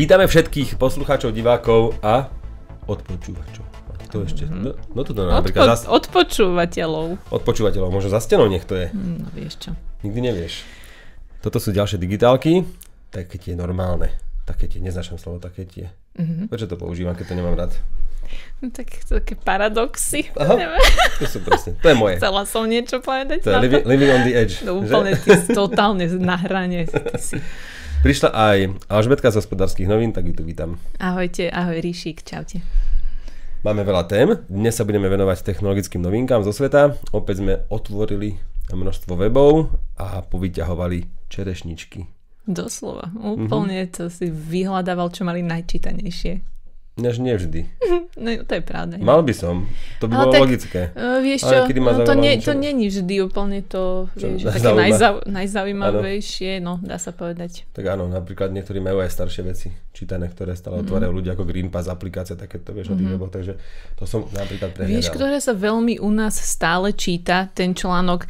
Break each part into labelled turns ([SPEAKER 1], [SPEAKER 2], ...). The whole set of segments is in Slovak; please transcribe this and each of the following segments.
[SPEAKER 1] Vítame všetkých poslucháčov, divákov a odpočúvačov. To ešte, mm-hmm. no, no to napríklad
[SPEAKER 2] Odpo- zas... Odpočúvateľov.
[SPEAKER 1] Odpočúvateľov, možno za stenou nech to je.
[SPEAKER 2] No vieš čo.
[SPEAKER 1] Nikdy nevieš. Toto sú ďalšie digitálky, také tie normálne. Také tie, neznačam slovo, také tie. Mm-hmm. Prečo to používam, keď to nemám rád?
[SPEAKER 2] No, tak také paradoxy.
[SPEAKER 1] Aha, to sú presne, to je moje.
[SPEAKER 2] Chcela som niečo povedať.
[SPEAKER 1] To je living, living on the edge.
[SPEAKER 2] No, úplne ty si totálne na hrane. Si.
[SPEAKER 1] Prišla aj Alžbetka z hospodárskych novín, tak ju tu vítam.
[SPEAKER 2] Ahojte, ahoj Ríšik, čaute.
[SPEAKER 1] Máme veľa tém. Dnes sa budeme venovať technologickým novinkám zo sveta. Opäť sme otvorili množstvo webov a povyťahovali čerešničky.
[SPEAKER 2] Doslova. Úplne mm-hmm. to si vyhľadával, čo mali najčítanejšie.
[SPEAKER 1] Než nevždy.
[SPEAKER 2] No to je pravda.
[SPEAKER 1] Mal by som. To by bolo tak, logické.
[SPEAKER 2] Uh, vieš čo, no, to, nie, to není vždy úplne to, čo, vieš, také najzau, najzaujímavejšie, ano. no dá sa povedať.
[SPEAKER 1] Tak áno, napríklad niektorí majú aj staršie veci čítané, ktoré stále mm. otvárajú ľudia ako Green Pass aplikácia, takéto vieš mm-hmm. o tých mhm. weboch, takže to som napríklad prehľadal.
[SPEAKER 2] Vieš, ktoré sa veľmi u nás stále číta, ten článok,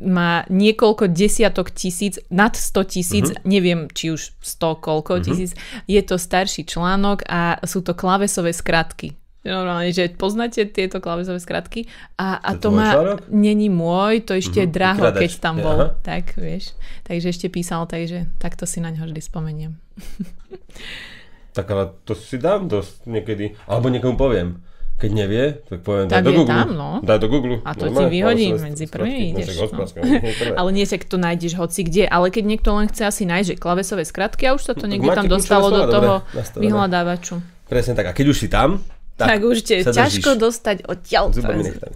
[SPEAKER 2] má niekoľko desiatok tisíc, nad 100 tisíc, uh-huh. neviem či už 100 koľko uh-huh. tisíc, je to starší článok a sú to klávesové skratky. Normálne, že poznáte tieto klávesové skratky a, a to, to má, článok? není môj, to ešte je draho, Vykradač. keď tam bol. Aha. Tak, vieš. Takže ešte písal, takže takto si na ňo vždy spomeniem.
[SPEAKER 1] tak ale to si dám dosť niekedy, alebo niekomu poviem. Keď nevie, tak poviem,
[SPEAKER 2] tak
[SPEAKER 1] daj do Google.
[SPEAKER 2] Tam, no.
[SPEAKER 1] Daj do Google.
[SPEAKER 2] A to ti vyhodí medzi prvými ideš. No. ale nie sa to nájdeš hoci kde. Ale keď niekto len chce asi nájsť, že klavesové skratky a už sa to no, niekde tam dostalo do toho dobre, vyhľadávaču.
[SPEAKER 1] Presne tak. A keď už si tam, tak,
[SPEAKER 2] tak už je ťažko dostať odtiaľ.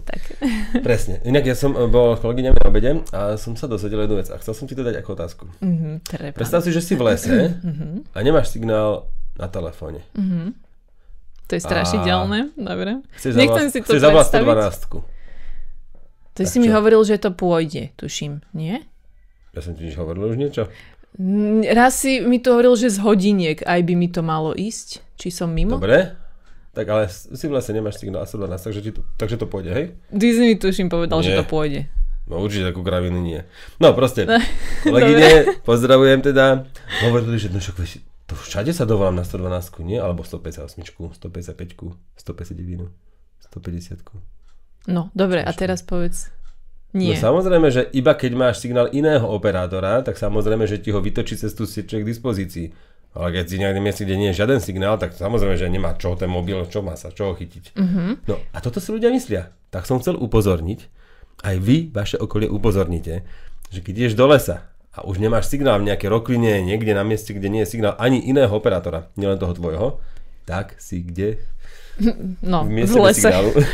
[SPEAKER 1] Tak. Presne. Inak ja som eh, bol s kolegyňami na obede a som sa dozvedel jednu vec a chcel som ti to dať ako otázku.
[SPEAKER 2] Mm-hmm,
[SPEAKER 1] Predstav si, že si v lese mm-hmm. a nemáš signál na telefóne. Mm-hmm.
[SPEAKER 2] To je strašidelné, dobre.
[SPEAKER 1] Chceš Nechcem si to predstaviť. 112.
[SPEAKER 2] To si čo? mi hovoril, že to pôjde, tuším, nie?
[SPEAKER 1] Ja som ti hovoril už niečo?
[SPEAKER 2] Raz si mi to hovoril, že z hodiniek aj by mi to malo ísť. Či som mimo?
[SPEAKER 1] Dobre. Tak ale si vlastne nemáš signál 112, takže, to, takže to pôjde, hej?
[SPEAKER 2] Ty si mi tuším povedal, nie. že to pôjde.
[SPEAKER 1] No určite takú kravinu nie. No proste, kolegyne, pozdravujem teda. Hovorili, že však to všade sa dovolám na 112, nie? Alebo 158, 155, 159, 150.
[SPEAKER 2] No, dobre, a teraz povedz. Nie.
[SPEAKER 1] No samozrejme, že iba keď máš signál iného operátora, tak samozrejme, že ti ho vytočí cez tú sieť k dispozícii. Ale keď si niekde mieste, kde nie je žiaden signál, tak samozrejme, že nemá čo ten mobil, čo má sa, čo ho chytiť. Mm-hmm. No a toto si ľudia myslia. Tak som chcel upozorniť, aj vy, vaše okolie upozornite, že keď ideš do lesa a už nemáš signál v nejakej rokline, niekde na mieste, kde nie je signál ani iného operátora, nielen toho tvojho, tak si kde
[SPEAKER 2] No, v, v lese.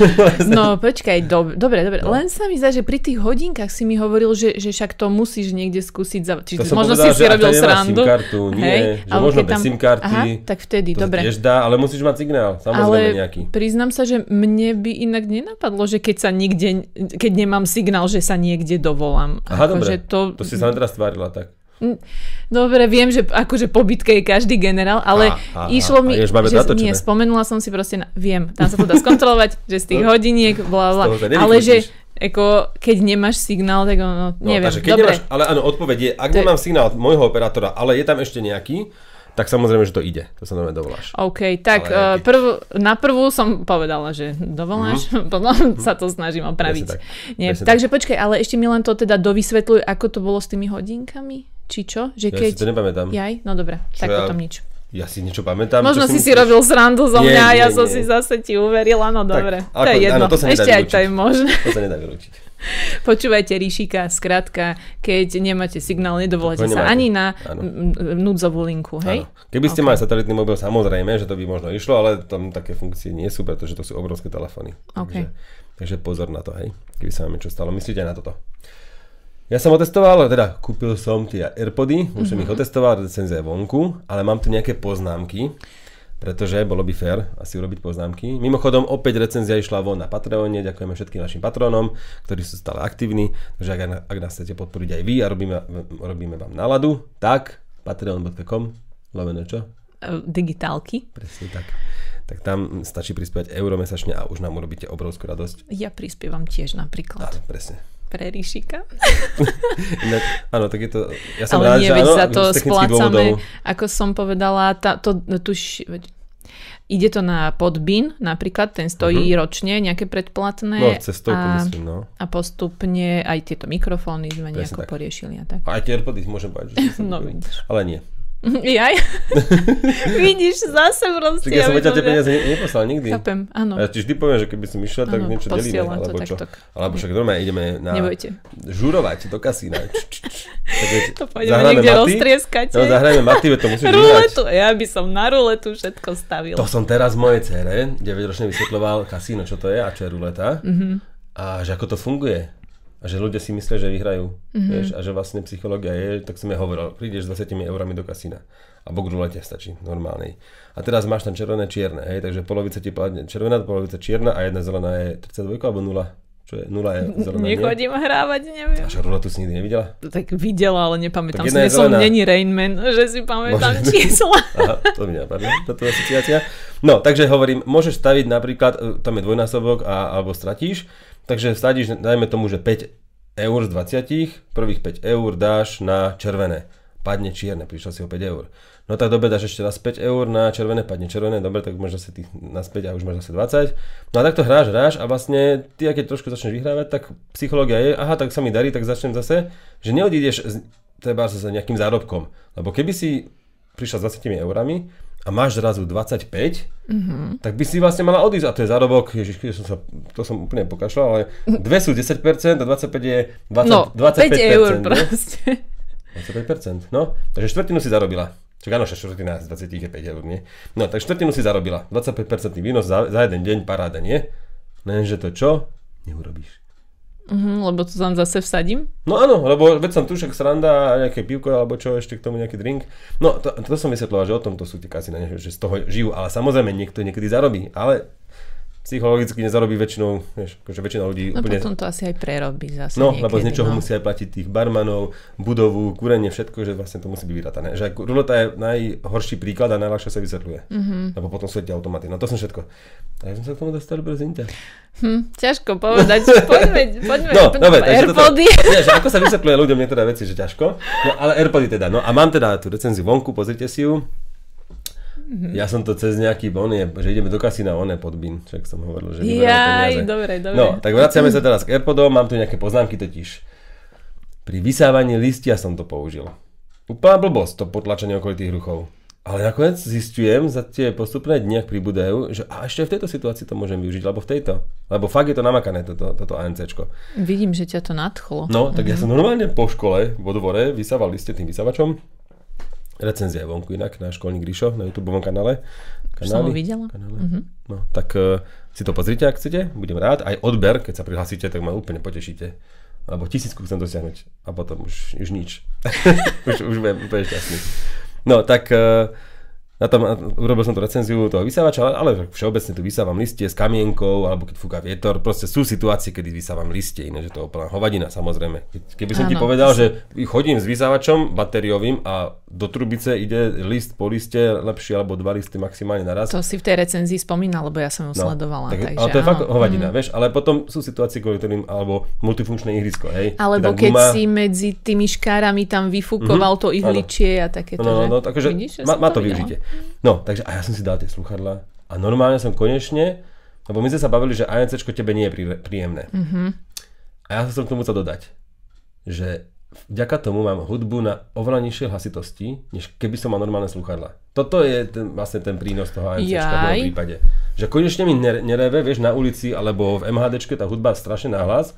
[SPEAKER 2] no, počkaj, do, dobre, dobre. No. Len sa mi zdá, že pri tých hodinkách si mi hovoril, že, že však to musíš niekde skúsiť. Za... Či,
[SPEAKER 1] to
[SPEAKER 2] možno
[SPEAKER 1] povedal,
[SPEAKER 2] si si robil srandu.
[SPEAKER 1] kartu, nie, Hej, že možno bez tam... SIM karty. Aha,
[SPEAKER 2] tak vtedy,
[SPEAKER 1] to
[SPEAKER 2] dobre.
[SPEAKER 1] Dá, ale musíš mať signál, samozrejme
[SPEAKER 2] ale
[SPEAKER 1] nejaký.
[SPEAKER 2] priznám sa, že mne by inak nenapadlo, že keď sa nikde, keď nemám signál, že sa niekde dovolám.
[SPEAKER 1] Aha, Ako, dobre, to... to si sa teraz tvárila tak.
[SPEAKER 2] Dobre, viem, že akože po bitke je každý generál, ale a, a, išlo mi, a že nie, spomenula som si proste, na, viem, tam sa to dá skontrolovať, že z tých hodiniek, bla, bla, ale že Eko, keď nemáš signál, tak ono, no, neviem.
[SPEAKER 1] Takže keď Dobre. Nemáš, ale áno, odpoveď je, ak to nemám je... signál môjho operátora, ale je tam ešte nejaký, tak samozrejme, že to ide. To sa normálne dovoláš.
[SPEAKER 2] OK, tak uh, prv, na prvú som povedala, že dovoláš, mm-hmm. potom mm-hmm. sa to snažím opraviť. tak. Nie, takže tak. počkaj, ale ešte mi len to teda dovysvetľuj, ako to bolo s tými hodinkami? Či čo? Že keď...
[SPEAKER 1] Ja si to nepamätám.
[SPEAKER 2] Jaj? No dobre, čo tak ja... potom nič.
[SPEAKER 1] Ja si niečo pamätám.
[SPEAKER 2] Možno si si robil srandu zo mňa a ja som si zase ti uverila, no dobre. Tak, to je jedno. Áno, to Ešte aj to je možné.
[SPEAKER 1] To sa nedá vylúčiť.
[SPEAKER 2] Počúvajte, Ríšika, skrátka, keď nemáte signál, nedovoláte sa ani na núdzovú linku, hej? Áno.
[SPEAKER 1] Keby ste okay. mali satelitný mobil, samozrejme, že to by možno išlo, ale tam také funkcie nie sú, pretože to sú obrovské telefóny.
[SPEAKER 2] Okay.
[SPEAKER 1] Takže, takže pozor na to, hej? Keby sa vám niečo stalo. Myslíte na toto. Ja som otestoval, teda kúpil som tie Airpody, už mm-hmm. som ich mhm. otestoval, recenzia je vonku, ale mám tu nejaké poznámky, pretože bolo by fér asi urobiť poznámky. Mimochodom, opäť recenzia išla von na Patreone, ďakujeme všetkým našim patronom, ktorí sú stále aktívni, takže ak, ak nás chcete podporiť aj vy a robíme, robíme vám náladu, tak patreon.com, lovené čo?
[SPEAKER 2] Digitálky.
[SPEAKER 1] Presne tak. Tak tam stačí prispievať euro mesačne a už nám urobíte obrovskú radosť.
[SPEAKER 2] Ja prispievam tiež napríklad.
[SPEAKER 1] Áno, presne
[SPEAKER 2] Pre Ríšika.
[SPEAKER 1] Áno, tak je to... Ja som
[SPEAKER 2] Ale
[SPEAKER 1] rád,
[SPEAKER 2] nie,
[SPEAKER 1] že áno,
[SPEAKER 2] za
[SPEAKER 1] z
[SPEAKER 2] to splácame,
[SPEAKER 1] dôvodov.
[SPEAKER 2] ako som povedala, tá, to, tuž, veď, ide to na podbin, napríklad, ten stojí ročne, nejaké predplatné.
[SPEAKER 1] No, cez
[SPEAKER 2] a,
[SPEAKER 1] myslím, no.
[SPEAKER 2] a postupne aj tieto mikrofóny sme
[SPEAKER 1] Presne
[SPEAKER 2] nejako
[SPEAKER 1] tak.
[SPEAKER 2] poriešili a tak.
[SPEAKER 1] Aj tie AirPody môžem povedať, že
[SPEAKER 2] No, vidíš.
[SPEAKER 1] Ale nie.
[SPEAKER 2] Jaj. Vidíš, zase proste.
[SPEAKER 1] Tak ja som veď tie peniaze ne- neposlal nikdy.
[SPEAKER 2] Chápem, áno.
[SPEAKER 1] Ja ti vždy poviem, že keby som išiel, tak
[SPEAKER 2] Áno,
[SPEAKER 1] niečo delíme,
[SPEAKER 2] posielam to
[SPEAKER 1] alebo čo.
[SPEAKER 2] takto.
[SPEAKER 1] Alebo však normálne ideme na
[SPEAKER 2] Nebojte.
[SPEAKER 1] žurovať do kasína. Tak veď
[SPEAKER 2] To pôjdeme niekde
[SPEAKER 1] maty.
[SPEAKER 2] roztrieskať.
[SPEAKER 1] No, zahrajeme maty, to musíš vyhrať.
[SPEAKER 2] Ruletu, ja by som na ruletu všetko stavil.
[SPEAKER 1] To som teraz mojej cére, 9-ročne vysvetľoval kasíno, čo to je a čo je ruleta. Mm-hmm. A že ako to funguje. A že ľudia si myslia, že vyhrajú. Mm-hmm. Vieš, a že vlastne psychológia je, tak som ja hovoril, prídeš s 20 eurami do kasína. Alebo k rulete stačí, normálnej. A teraz máš tam červené, čierne, hej, takže polovica ti padne červená, polovica čierna a jedna zelená je 32 alebo 0. Čo je? 0 je zelená, nie?
[SPEAKER 2] Nechodím hrávať, neviem.
[SPEAKER 1] A že ruletu si nikdy nevidela?
[SPEAKER 2] Tak videla, ale nepamätám si. Nie som není Rainman, že si pamätám
[SPEAKER 1] Môže-
[SPEAKER 2] čísla.
[SPEAKER 1] Aha, to mi napadlo, táto asociácia. No, takže hovorím, môžeš staviť napríklad, e, tam je dvojnásobok a, alebo stratíš, takže stadíš, dajme tomu, že 5 eur z 20, prvých 5 eur dáš na červené. Padne čierne, prišlo si o 5 eur. No tak dobre, dáš ešte raz 5 eur na červené, padne červené, dobre, tak máš zase tých naspäť a už máš zase 20. No a takto hráš, hráš a vlastne ty, keď trošku začneš vyhrávať, tak psychológia je, aha, tak sa mi darí, tak začnem zase, že neodídeš treba sa nejakým zárobkom. Lebo keby si prišla s 20 eurami a máš zrazu 25, mm-hmm. tak by si vlastne mala odísť. A to je zárobok, ježiš, keď som sa, to som úplne pokašľal, ale dve sú 10% a 25 je 20,
[SPEAKER 2] No,
[SPEAKER 1] 25%.
[SPEAKER 2] 5 eur proste.
[SPEAKER 1] 25%, no. Takže štvrtinu si zarobila. Čak áno, však štvrtina z 20 je 5 eur, nie? No, tak štvrtinu si zarobila. 25% výnos za, za jeden deň, paráda, nie? Lenže to čo? Neurobíš.
[SPEAKER 2] Mhm, lebo to tam zase vsadím.
[SPEAKER 1] No áno, lebo veď som tu však sranda a nejaké pivko alebo čo, ešte k tomu nejaký drink. No to, to som vysvetloval, že o tomto sú tie kasína, že z toho žijú, ale samozrejme niekto niekedy zarobí, ale psychologicky nezarobí väčšinou, vieš, akože väčšina ľudí
[SPEAKER 2] No
[SPEAKER 1] úplne...
[SPEAKER 2] potom to asi aj prerobí zase
[SPEAKER 1] No,
[SPEAKER 2] niekedy,
[SPEAKER 1] lebo z niečoho
[SPEAKER 2] no.
[SPEAKER 1] musí aj platiť tých barmanov, budovu, kúrenie, všetko, že vlastne to musí byť vyratané. Že ruleta je najhorší príklad a najľahšie sa vysvetľuje.
[SPEAKER 2] Mhm.
[SPEAKER 1] Mm-hmm. Lebo potom sú tie automaty. No to som všetko. A ja som sa k tomu dostal brzinťa.
[SPEAKER 2] Hm, ťažko povedať. Poďme, poďme.
[SPEAKER 1] No, dobre, toto,
[SPEAKER 2] Airpody.
[SPEAKER 1] nie, že ako sa vysvetľuje ľuďom niektoré veci, že ťažko. No, ale Airpody teda. No a mám teda tú recenziu vonku, pozrite si ju.
[SPEAKER 2] Mhm.
[SPEAKER 1] Ja som to cez nejaký bon, že ideme do kasína, on je podbín, však som hovoril, že
[SPEAKER 2] Jaj, dobre, dobre.
[SPEAKER 1] No, tak vraciame sa teraz k Airpodom, mám tu nejaké poznámky totiž. Pri vysávaní listia som to použil. Úplná blbosť, to potlačenie okolitých ruchov. Ale nakoniec zistujem za tie postupné dni, ak pribúdajú, že a ešte v tejto situácii to môžem využiť, alebo v tejto. Lebo fakt je to namakané, toto, toto ANCčko.
[SPEAKER 2] Vidím, že ťa to nadchlo.
[SPEAKER 1] No, tak ja som normálne po škole, vo dvore, vysával listie tým vysavačom. Recenzia je vonku inak na školník Gríšo na YouTube kanále.
[SPEAKER 2] Už som ho
[SPEAKER 1] Kanály?
[SPEAKER 2] videla.
[SPEAKER 1] Kanále. No, tak uh, si to pozrite, ak chcete, budem rád. Aj odber, keď sa prihlásite, tak ma úplne potešíte. Lebo tisícku chcem dosiahnuť a potom už, už nič. už, už budem úplne šťastný. No, tak uh, na tom, urobil som tú recenziu toho vysávača, ale, ale všeobecne tu vysávam listie s kamienkou, alebo keď fúka vietor. Proste sú situácie, kedy vysávam listie, iné, že to úplná hovadina, samozrejme. Keby som ti
[SPEAKER 2] Áno.
[SPEAKER 1] povedal, že chodím s vysávačom batériovým a do trubice ide list po liste, lepšie alebo dva listy maximálne naraz.
[SPEAKER 2] To si v tej recenzii spomínal, lebo ja som ju sledovala.
[SPEAKER 1] No, tak,
[SPEAKER 2] takže
[SPEAKER 1] ale to je
[SPEAKER 2] áno.
[SPEAKER 1] fakt hovadina, mm. vieš, ale potom sú situácie, kvôli ktorým, alebo multifunkčné ihrisko, hej.
[SPEAKER 2] Alebo keď
[SPEAKER 1] guma-
[SPEAKER 2] si medzi tými škárami tam vyfúkoval to ihličie a takéto,
[SPEAKER 1] No, no, no,
[SPEAKER 2] že?
[SPEAKER 1] takže
[SPEAKER 2] Vidíš, že
[SPEAKER 1] má, to
[SPEAKER 2] videla.
[SPEAKER 1] využitie. No, takže a ja som si dal tie sluchadla a normálne som konečne, lebo my sme sa bavili, že ANCčko tebe nie je prí, príjemné.
[SPEAKER 2] Mhm.
[SPEAKER 1] Mm-hmm. A ja som k tomu chcel dodať, že vďaka tomu mám hudbu na oveľa nižšej hlasitosti, než keby som mal normálne sluchadla. Toto je ten, vlastne ten prínos toho ANCčka v mojom prípade. Že konečne mi nere- nereve, vieš, na ulici alebo v MHDčke tá hudba strašne nahlas,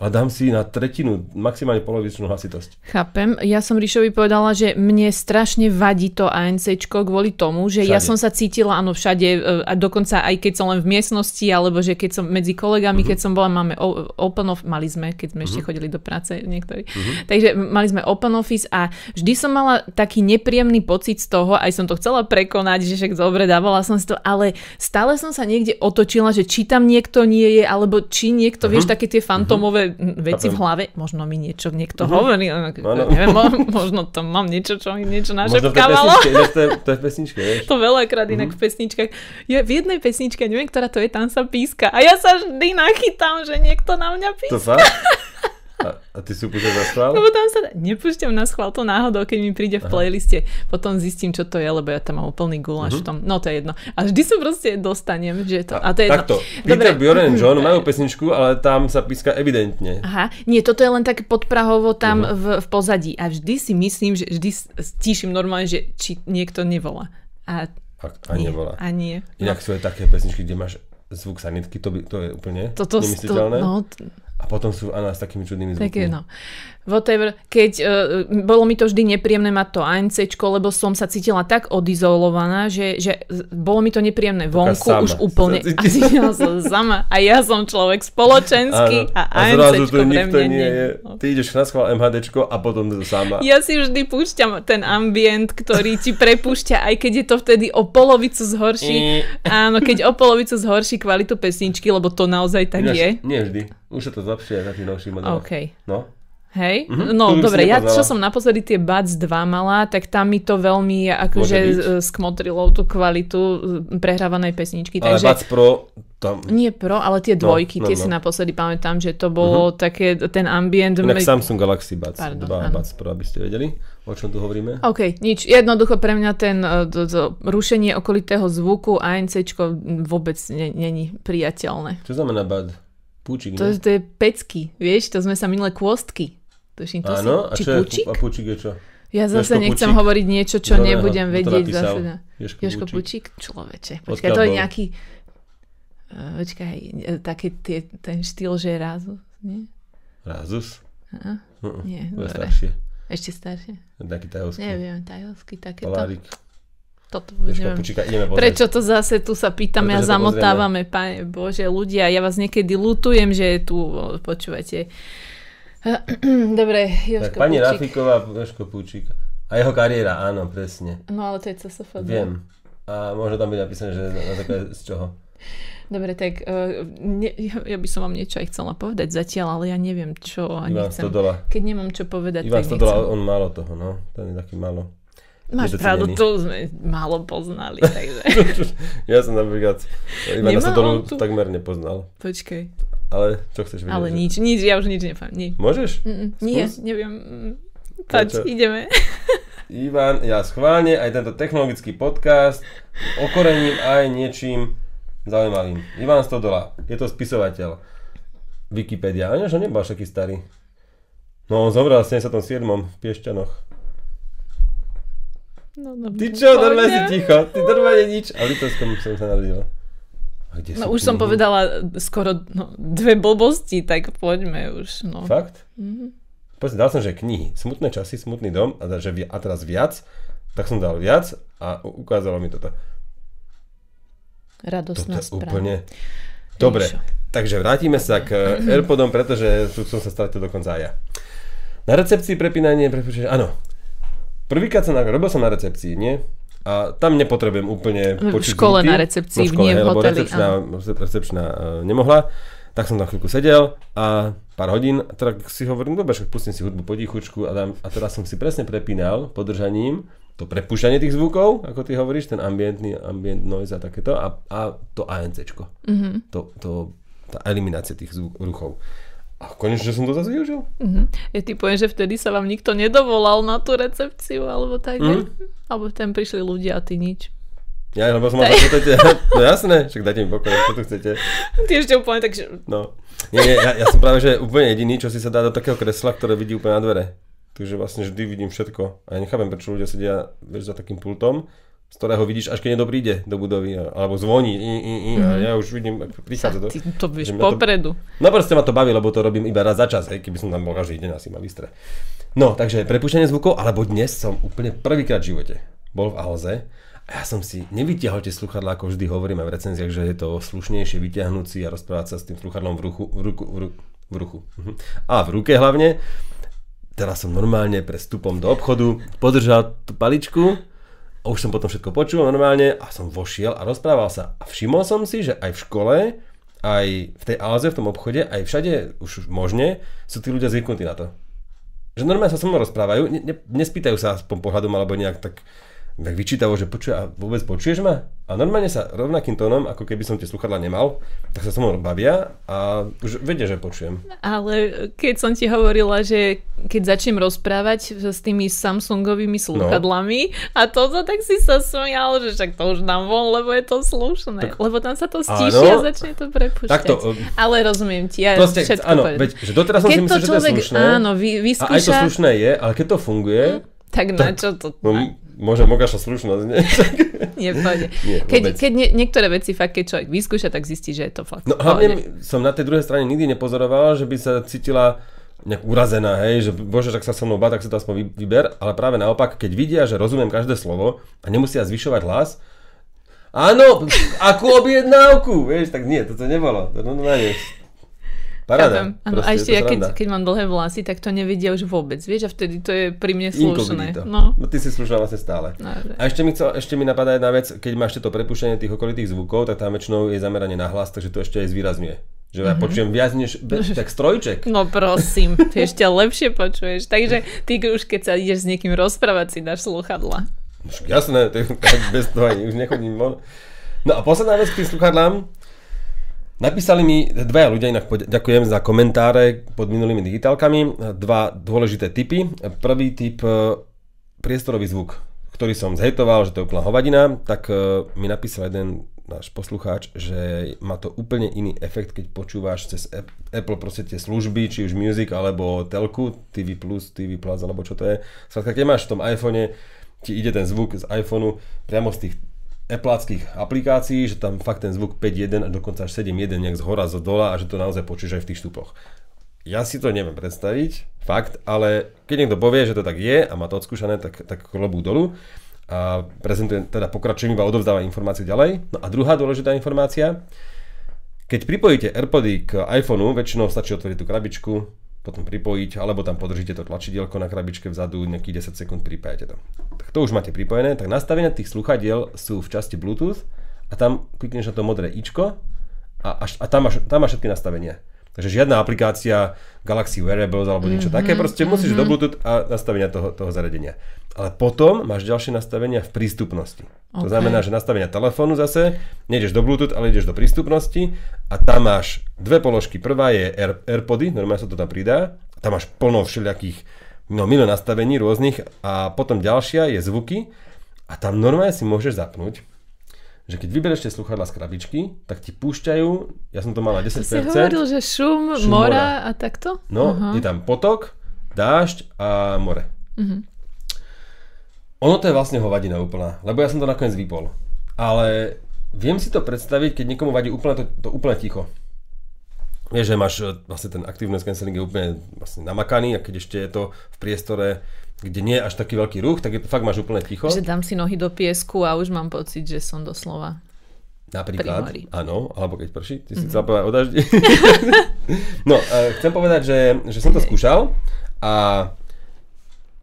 [SPEAKER 1] ale dám si na tretinu, maximálne polovičnú hlasitosť.
[SPEAKER 2] Chápem. Ja som Ríšovi povedala, že mne strašne vadí to ANCčko kvôli tomu, že ja
[SPEAKER 1] Všade.
[SPEAKER 2] som sa cítila, áno, všade, e, a dokonca aj keď som len v miestnosti, alebo že keď som medzi kolegami, keď som bola, máme open office, mali sme, keď sme ešte chodili do práce niektorí. Takže mali sme open office a vždy som mala taký nepríjemný pocit z toho, aj som to chcela prekonať, že však dobre, dávala som si to, ale stále som sa niekde otočila, že či tam niekto nie je, alebo či niekto, vieš, také tie fantomové veci v hlave, možno mi niečo niekto hovorí, ale
[SPEAKER 1] Áno.
[SPEAKER 2] neviem, mo- možno to mám niečo, čo mi niečo
[SPEAKER 1] Možno
[SPEAKER 2] našepkávalo.
[SPEAKER 1] inak to je, to je v pesničke, vieš.
[SPEAKER 2] To veľakrát
[SPEAKER 1] Mhm.
[SPEAKER 2] inak v pesničkách. Je v jednej pesničke, neviem, ktorá to je, tam sa píska. A ja sa vždy nachytám, že niekto na mňa
[SPEAKER 1] To
[SPEAKER 2] píska.
[SPEAKER 1] fakt? A, a ty si upúšťaš na schvál?
[SPEAKER 2] Lebo tam sa nepúšťam na schvál to náhodou, keď mi príde v playliste. Potom zistím, čo to je, lebo ja tam mám úplný guláš v tom. No to je jedno. A vždy sa proste dostanem, že to... A, to je jedno.
[SPEAKER 1] Takto, Peter, Bjorn and John majú pesničku, ale tam sa píska evidentne.
[SPEAKER 2] Aha, nie, toto je len také podprahovo tam v, v pozadí. A vždy si myslím, že vždy stíšim normálne, že či niekto nevolá. A,
[SPEAKER 1] A, a
[SPEAKER 2] nie,
[SPEAKER 1] nebola.
[SPEAKER 2] A nie.
[SPEAKER 1] Inak sú aj také pesničky, kde máš zvuk sanitky, to, by, to je úplne
[SPEAKER 2] to,
[SPEAKER 1] nemysliteľné.
[SPEAKER 2] no, t-
[SPEAKER 1] A potom sú Anna s takými čudnými zvukmi.
[SPEAKER 2] Také no. Whatever. Keď, uh, bolo mi to vždy nepríjemné mať to ANCčko, lebo som sa cítila tak odizolovaná, že, že bolo mi to nepríjemné vonku
[SPEAKER 1] sama
[SPEAKER 2] už úplne.
[SPEAKER 1] sa
[SPEAKER 2] A cítila som sama. A ja som človek spoločenský
[SPEAKER 1] Áno.
[SPEAKER 2] a
[SPEAKER 1] a zrazu
[SPEAKER 2] pre
[SPEAKER 1] nikto
[SPEAKER 2] mňa
[SPEAKER 1] nie je. Ty ideš na schvál MHDčko a potom to sama.
[SPEAKER 2] Ja si vždy púšťam ten ambient, ktorý ti prepúšťa, aj keď je to vtedy o polovicu zhorší. Áno, keď o polovicu zhorší kvalitu pesničky, lebo to naozaj tak
[SPEAKER 1] Ináč,
[SPEAKER 2] je.
[SPEAKER 1] Nie vždy. Už sa to zlepšuje na tých novších modeloch.
[SPEAKER 2] OK.
[SPEAKER 1] No.
[SPEAKER 2] Hej?
[SPEAKER 1] Mhm,
[SPEAKER 2] No
[SPEAKER 1] to
[SPEAKER 2] dobre, ja čo som naposledy tie Buds 2 mala, tak tam mi to veľmi akože skmotrilo tú kvalitu e, prehrávanej pesničky.
[SPEAKER 1] Ale
[SPEAKER 2] Takže
[SPEAKER 1] Buds Pro, tam...
[SPEAKER 2] nie pro, ale tie dvojky,
[SPEAKER 1] no,
[SPEAKER 2] tie
[SPEAKER 1] no.
[SPEAKER 2] si naposledy pamätám, že to bolo také, ten ambient.
[SPEAKER 1] Inak Samsung Galaxy Buds.
[SPEAKER 2] Pardon,
[SPEAKER 1] dva
[SPEAKER 2] áno.
[SPEAKER 1] Buds Pro, aby ste vedeli, o čom tu hovoríme.
[SPEAKER 2] OK, nič. Jednoducho pre mňa ten e, to, to rušenie okolitého zvuku ANCčko vôbec ne- není priateľné.
[SPEAKER 1] Čo znamená Bud? Púčik,
[SPEAKER 2] To, to je pecky, vieš, to sme sa minulé kôstky. Tuším, to
[SPEAKER 1] Áno, a
[SPEAKER 2] si, či
[SPEAKER 1] čo je,
[SPEAKER 2] púčik?
[SPEAKER 1] a púčik je čo?
[SPEAKER 2] Ja zase
[SPEAKER 1] Jožko
[SPEAKER 2] nechcem
[SPEAKER 1] Pučík.
[SPEAKER 2] hovoriť niečo, čo
[SPEAKER 1] ne-
[SPEAKER 2] nebudem
[SPEAKER 1] to
[SPEAKER 2] vedieť zase. Na...
[SPEAKER 1] Jožko
[SPEAKER 2] Jožko
[SPEAKER 1] Pučík.
[SPEAKER 2] Človeče. Počkaj, to je nejaký... Uh, počkaj, e, taký tie, ten štýl, že je rázu. Nie?
[SPEAKER 1] Razus?
[SPEAKER 2] Aha,
[SPEAKER 1] Uh-uh.
[SPEAKER 2] nie,
[SPEAKER 1] To je staršie.
[SPEAKER 2] Ešte staršie?
[SPEAKER 1] Taký tajovský.
[SPEAKER 2] Neviem, tajovský, takéto.
[SPEAKER 1] Palárik.
[SPEAKER 2] Toto
[SPEAKER 1] Jožka
[SPEAKER 2] neviem.
[SPEAKER 1] Pučíka, ideme pozrieť.
[SPEAKER 2] Prečo to zase tu sa pýtame a
[SPEAKER 1] Pretože to
[SPEAKER 2] zamotávame, pane Bože, ľudia, ja vás niekedy lutujem, že tu počúvate. Dobre,
[SPEAKER 1] Tak,
[SPEAKER 2] Jožko
[SPEAKER 1] pani
[SPEAKER 2] Pučík.
[SPEAKER 1] Rafiková, Jožko Púčik. A jeho kariéra, áno, presne.
[SPEAKER 2] No ale to je CSFD.
[SPEAKER 1] Viem. A môže tam byť napísané, že na základe z čoho.
[SPEAKER 2] Dobre, tak uh, ne, ja, ja by som vám niečo aj chcela povedať zatiaľ, ale ja neviem čo a
[SPEAKER 1] Ivan
[SPEAKER 2] nechcem.
[SPEAKER 1] Stodola.
[SPEAKER 2] Keď nemám čo povedať,
[SPEAKER 1] Ivan
[SPEAKER 2] tak
[SPEAKER 1] Stodola,
[SPEAKER 2] nechcem.
[SPEAKER 1] on málo toho, no. Ten je taký málo.
[SPEAKER 2] Máš pravdu, to sme málo poznali, takže
[SPEAKER 1] ja som napríklad Ivana
[SPEAKER 2] on tu-
[SPEAKER 1] takmer nepoznal.
[SPEAKER 2] počkaj.
[SPEAKER 1] Ale čo chceš vedieť?
[SPEAKER 2] Ale
[SPEAKER 1] že-
[SPEAKER 2] nič, nič, ja už nič nepamätám.
[SPEAKER 1] Môžeš?
[SPEAKER 2] Nie neviem.
[SPEAKER 1] Prečo?
[SPEAKER 2] ideme.
[SPEAKER 1] Ivan, ja schválne aj tento technologický podcast okorením aj niečím zaujímavým. Ivan Stodola, je to spisovateľ. Wikipedia, ani že nebol až taký starý. No on zomrel v 77. v Piešťanoch.
[SPEAKER 2] No, no,
[SPEAKER 1] Ty čo, normálne si ticho, ty normálne nič. A v Litovskom som sa narodil. A kde
[SPEAKER 2] No už som
[SPEAKER 1] knihy?
[SPEAKER 2] povedala skoro no, dve blbosti, tak poďme už. No.
[SPEAKER 1] Fakt?
[SPEAKER 2] Mhm.
[SPEAKER 1] Poďme, dal som, že knihy. Smutné časy, smutný dom a, že, vi- a teraz viac. Tak som dal viac a ukázalo mi toto. Toto
[SPEAKER 2] Radosná správa.
[SPEAKER 1] úplne... Dobre,
[SPEAKER 2] Ježišo.
[SPEAKER 1] takže vrátime sa k eh, Airpodom, pretože tu som sa stratil dokonca aj ja. Na recepcii prepínanie, prepíšeš, áno. Prvýkrát som, na, robil som na recepcii, nie? A tam nepotrebujem úplne
[SPEAKER 2] V
[SPEAKER 1] počuť
[SPEAKER 2] škole
[SPEAKER 1] zvuky.
[SPEAKER 2] na recepcii,
[SPEAKER 1] No, v škole,
[SPEAKER 2] nie v
[SPEAKER 1] hej,
[SPEAKER 2] hoteli,
[SPEAKER 1] recepčná, recepčná uh, nemohla. Tak som tam chvíľku sedel a pár hodín, a teda si hovorím, dobre, však pustím si hudbu potichučku a, dám, a teraz som si presne prepínal podržaním to prepúšťanie tých zvukov, ako ty hovoríš, ten ambientný, ambient noise a takéto a, a to ANCčko. Mm-hmm. To, to, tá eliminácia tých zvuk, ruchov. A konečne som to zase využil.
[SPEAKER 2] Mhm. Ja ti poviem, že vtedy sa vám nikto nedovolal na tú recepciu, alebo tak,
[SPEAKER 1] Mhm.
[SPEAKER 2] mm. alebo tam prišli ľudia a ty nič.
[SPEAKER 1] Ja, lebo som mal zapýtate, no jasné, však dajte mi pokoj, čo tu chcete.
[SPEAKER 2] Ty ešte úplne tak, že...
[SPEAKER 1] No. Nie, nie, ja, ja som práve, že úplne jediný, čo si sa dá do takého kresla, ktoré vidí úplne na dvere. Takže vlastne vždy vidím všetko. A ja nechápem, prečo ľudia sedia vieš, za takým pultom, z ktorého vidíš, až keď niekto príde do budovy, alebo zvoní, i, i, i, a ja už vidím, prichádza to.
[SPEAKER 2] Ty to vieš
[SPEAKER 1] mňa to-
[SPEAKER 2] popredu.
[SPEAKER 1] No proste ma to baví, lebo to robím iba raz za čas, hej, keby som tam bol každý deň, asi ma vystre. No, takže prepušťanie zvukov, alebo dnes som úplne prvýkrát v živote bol v Alze a ja som si nevytiahol tie sluchadlá, ako vždy hovorím aj v recenziách, že je to slušnejšie vyťahnuť si a rozprávať sa s tým sluchadlom v ruchu, v ruku, v ruku, v ruchu. Mhm. A v ruke hlavne. Teraz som normálne pre vstupom do obchodu podržal tú paličku a už som potom všetko počul normálne a som vošiel a rozprával sa. A všimol som si, že aj v škole, aj v tej Alze, v tom obchode, aj všade už možne sú tí ľudia zvyknutí na to. Že normálne sa so mnou rozprávajú, ne, ne, nespýtajú sa aspoň pohľadom alebo nejak tak tak vyčítavo, že počuje, a vôbec počuješ ma? A normálne sa rovnakým tónom, ako keby som tie sluchadla nemal, tak sa so mnou bavia a už vedia, že počujem.
[SPEAKER 2] Ale keď som ti hovorila, že keď začnem rozprávať s tými Samsungovými sluchadlami no. a toto, tak si sa smial, že však to už dám von, lebo je to slušné. Tak, lebo tam sa to stíši a začne to prepúšťať. Takto, ale rozumiem ti, ja proste, všetko
[SPEAKER 1] áno, veď, že doteraz som keď si myslel, človek, že to je slušné.
[SPEAKER 2] Áno, vy, vyskúša...
[SPEAKER 1] A aj to slušné je, ale keď to funguje...
[SPEAKER 2] Hm, tak, tak na čo to... No,
[SPEAKER 1] Môže mogaša slušnosť, nie?
[SPEAKER 2] nie, Nie, keď, keď nie, niektoré veci fakt, keď človek vyskúša, tak zistí, že je to fakt.
[SPEAKER 1] No hlavne som na tej druhej strane nikdy nepozoroval, že by sa cítila nejak urazená, hej, že bože, ak sa so mnou bá, tak si to aspoň vyber, ale práve naopak, keď vidia, že rozumiem každé slovo a nemusia zvyšovať hlas, áno, akú objednávku, vieš, tak nie, toto nebolo, to normálne Paráda.
[SPEAKER 2] Ano, a ešte ja keď, keď mám dlhé vlasy, tak to nevidia už vôbec, vieš, a vtedy to je pri mne slušné. No.
[SPEAKER 1] no ty si slušná vlastne stále. No, a ešte mi, chcel, ešte mi napadá jedna vec, keď máš to prepušťanie tých okolitých zvukov, tak tam väčšinou je zameranie na hlas, takže to ešte aj zvýrazňuje. Že ja mm-hmm. počujem viac než be- tak strojček.
[SPEAKER 2] No prosím, ty ešte lepšie počuješ. Takže ty už keď sa ideš s niekým rozprávať, si dáš sluchadla.
[SPEAKER 1] Jasné, tak bez toho ani už nechodím von. No a posledná vec k tým sluchadlám, Napísali mi dvaja ľudia, inak ďakujem za komentáre pod minulými digitálkami, dva dôležité typy. Prvý typ e, priestorový zvuk, ktorý som zhejtoval, že to je úplná hovadina, tak e, mi napísal jeden náš poslucháč, že má to úplne iný efekt, keď počúvaš cez Apple proste tie služby, či už Music alebo telku, TV+, TV+, alebo čo to je. Skladka, keď máš v tom iPhone, ti ide ten zvuk z iPhoneu priamo z tých Appleáckých aplikácií, že tam fakt ten zvuk 5.1 a dokonca až 7.1 nejak z hora, z dola a že to naozaj počuješ aj v tých štupoch. Ja si to neviem predstaviť, fakt, ale keď niekto povie, že to tak je a má to odskúšané, tak, tak klobú dolu a prezentujem, teda pokračujem iba odovzdáva informácie ďalej. No a druhá dôležitá informácia, keď pripojíte AirPody k iPhoneu, väčšinou stačí otvoriť tú krabičku, potom pripojiť, alebo tam podržíte to tlačidielko na krabičke vzadu, nejakých 10 sekúnd pripájate to. Tak to už máte pripojené, tak nastavenia tých sluchadiel sú v časti Bluetooth a tam klikneš na to modré ičko a, až, a tam, máš, tam máš všetky nastavenia. Takže žiadna aplikácia Galaxy Wearables alebo niečo mm-hmm, také, proste mm-hmm. musíš do Bluetooth a nastavenia toho, toho zariadenia. Ale potom máš ďalšie nastavenia v prístupnosti. Okay. To znamená, že nastavenia telefónu zase, nejdeš do Bluetooth, ale ideš do prístupnosti a tam máš dve položky. Prvá je Air, AirPody, normálne sa to tam pridá, tam máš plno všelijakých, no milión nastavení rôznych a potom ďalšia je zvuky a tam normálne si môžeš zapnúť že keď vybereš tie sluchadla z krabičky, tak ti púšťajú, ja som to mal na 10%. To
[SPEAKER 2] si hovoril, že šum, šum mora, a takto?
[SPEAKER 1] No, uh-huh. je tam potok, dážď a more. Uh-huh. Ono to je vlastne hovadina úplná, lebo ja som to nakoniec vypol. Ale viem si to predstaviť, keď niekomu vadí úplne to, to úplne ticho. Vieš, že máš e, vlastne ten aktívny cancelling je úplne vlastne namakaný a keď ešte je to v priestore kde nie je až taký veľký ruch, tak je, fakt máš úplne ticho.
[SPEAKER 2] Že dám si nohy do piesku a už mám pocit, že som doslova
[SPEAKER 1] Napríklad, áno, alebo keď prší, ty si mm-hmm. chcel povedať o daždi. no, uh, chcem povedať, že, že som to skúšal a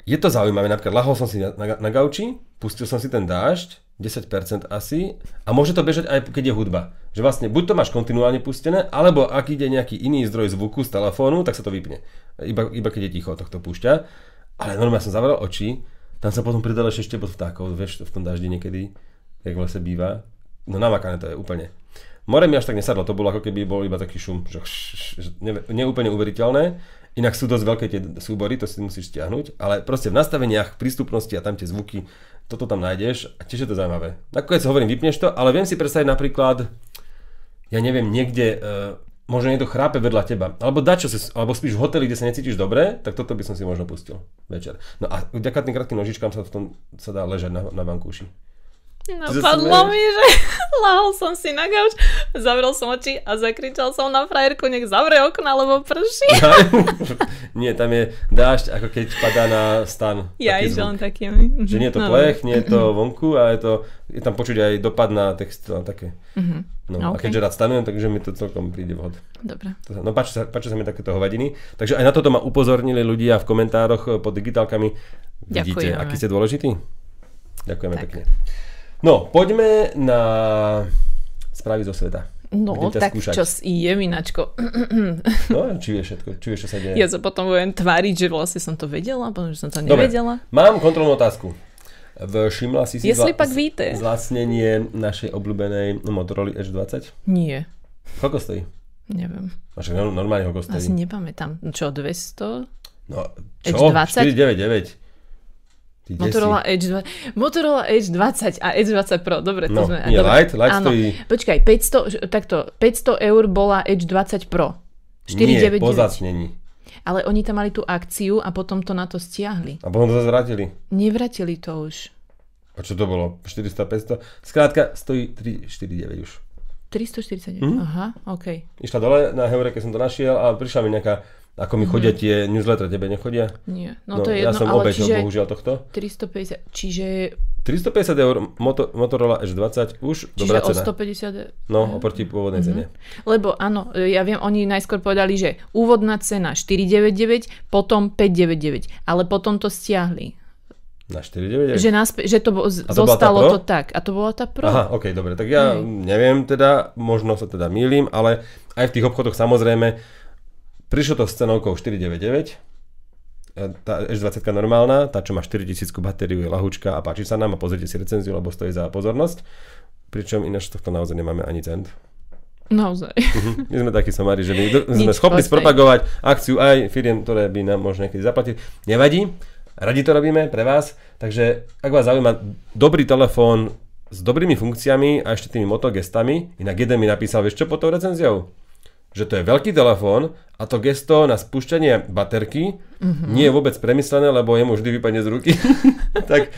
[SPEAKER 1] je to zaujímavé, napríklad lahol som si na, na, na gauči, pustil som si ten dážď, 10% asi, a môže to bežať aj keď je hudba. Že vlastne buď to máš kontinuálne pustené, alebo ak ide nejaký iný zdroj zvuku z telefónu, tak sa to vypne. Iba, iba keď je ticho, tak to púšťa. Ale normálne som zavrel oči, tam sa potom pridal ešte štebot vtákov, vieš, v tom daždi niekedy, jak v lese býva. No namakané to je úplne. More mi až tak nesadlo, to bolo ako keby bol iba taký šum, že, že ne, neúplne uveriteľné. Inak sú dosť veľké tie súbory, to si musíš stiahnuť, ale proste v nastaveniach prístupnosti a tam tie zvuky, toto tam nájdeš a tiež je to zaujímavé. Nakoniec hovorím, vypneš to, ale viem si predstaviť napríklad, ja neviem, niekde uh, možno niekto chrápe vedľa teba, alebo dačo si, alebo spíš v hoteli, kde sa necítiš dobre, tak toto by som si možno pustil večer. No a vďaka tým krátkým nožičkám sa v tom sa dá ležať na, na vankúši.
[SPEAKER 2] Napadlo mi, že lahol som si na gauč, zavrel som oči a zakričal som na frajerku, nech zavre okna, lebo prší.
[SPEAKER 1] nie, tam je dážď, ako keď padá na stan.
[SPEAKER 2] Ja, že on taký.
[SPEAKER 1] Že nie je to no. plech, nie je to vonku, ale je, to, je tam počuť aj dopad na text, a také. Mm-hmm. No, okay. A keďže rád stanujem, takže mi to celkom príde vhod.
[SPEAKER 2] Dobre.
[SPEAKER 1] No páči sa, páči sa mi takéto hovadiny. Takže aj na toto ma upozornili ľudia v komentároch pod digitálkami. Vidíte, Ďakujeme. aký ste dôležitý? Ďakujeme tak. pekne. No, poďme na správy zo sveta.
[SPEAKER 2] No, tak skúšať. čo je, Minačko?
[SPEAKER 1] no, či vieš všetko, či vieš, čo sa deje.
[SPEAKER 2] Ja sa potom budem tváriť, že vlastne som to vedela, potom, že som to nevedela.
[SPEAKER 1] Dobre, mám kontrolnú otázku. Všimla si si
[SPEAKER 2] Jestli
[SPEAKER 1] zla-
[SPEAKER 2] pak víte.
[SPEAKER 1] zlacnenie našej obľúbenej Motorola Edge 20?
[SPEAKER 2] Nie,
[SPEAKER 1] Koľko stojí?
[SPEAKER 2] neviem.
[SPEAKER 1] A však no- normálne koľko stojí?
[SPEAKER 2] Asi nepamätám. Čo, 200?
[SPEAKER 1] No,
[SPEAKER 2] Edge
[SPEAKER 1] čo?
[SPEAKER 2] 20?
[SPEAKER 1] 499. Ty
[SPEAKER 2] Motorola? Edge 20. Motorola Edge 20 a Edge 20 Pro. Dobre, to
[SPEAKER 1] No,
[SPEAKER 2] sme...
[SPEAKER 1] nie,
[SPEAKER 2] dobre.
[SPEAKER 1] Lite, Lite
[SPEAKER 2] Áno.
[SPEAKER 1] stojí...
[SPEAKER 2] Počkaj, 500, že- takto, 500 eur bola Edge 20 Pro.
[SPEAKER 1] Nie,
[SPEAKER 2] 499.
[SPEAKER 1] po zacnení.
[SPEAKER 2] Ale oni tam mali tú akciu a potom to na to stiahli.
[SPEAKER 1] A potom to zase vrátili.
[SPEAKER 2] Nevratili to už.
[SPEAKER 1] A čo to bolo? 400, 500? Skrátka, stojí 349 už.
[SPEAKER 2] 349.
[SPEAKER 1] Mhm.
[SPEAKER 2] Aha, OK.
[SPEAKER 1] Išla dole na Heure, keď som to našiel a prišla mi nejaká, ako mi chodia tie newsletter, tebe nechodia?
[SPEAKER 2] Nie.
[SPEAKER 1] No,
[SPEAKER 2] No, to je
[SPEAKER 1] ja
[SPEAKER 2] jedno,
[SPEAKER 1] som
[SPEAKER 2] ale
[SPEAKER 1] obeťou,
[SPEAKER 2] čiže
[SPEAKER 1] bohužiaľ, tohto.
[SPEAKER 2] 350, čiže,
[SPEAKER 1] 350 eur Moto, Motorola Edge 20, už
[SPEAKER 2] čiže
[SPEAKER 1] dobrá
[SPEAKER 2] o
[SPEAKER 1] cena.
[SPEAKER 2] 150
[SPEAKER 1] No, oproti pôvodnej cene.
[SPEAKER 2] Lebo áno, ja viem, oni najskôr povedali, že úvodná cena 499, potom 599, ale potom to stiahli.
[SPEAKER 1] Na 499?
[SPEAKER 2] Že, naspe- že to bo-
[SPEAKER 1] to
[SPEAKER 2] zostalo to tak. A to bola tá Pro.
[SPEAKER 1] Aha, ok, dobre, tak ja
[SPEAKER 2] Hej.
[SPEAKER 1] neviem teda, možno sa teda mýlim, ale aj v tých obchodoch samozrejme prišlo to s cenovkou 499, E, tá Edge 20 normálna, tá čo má 4000 batériu je lahúčka a páči sa nám a pozrite si recenziu, lebo stojí za pozornosť. Pričom ináč tohto naozaj nemáme ani cent.
[SPEAKER 2] Naozaj.
[SPEAKER 1] My sme takí somári, že my sme
[SPEAKER 2] Nič
[SPEAKER 1] schopní spropagovať akciu aj firiem, ktoré by nám možno niekedy zaplatili. Nevadí, radi to robíme pre vás, takže ak vás zaujíma dobrý telefón s dobrými funkciami a ešte tými motogestami, inak jeden mi napísal, vieš čo pod tou recenziou? Že to je veľký telefón a to gesto na spúšťanie baterky mm-hmm. nie je vôbec premyslené, lebo jemu vždy vypadne z ruky. tak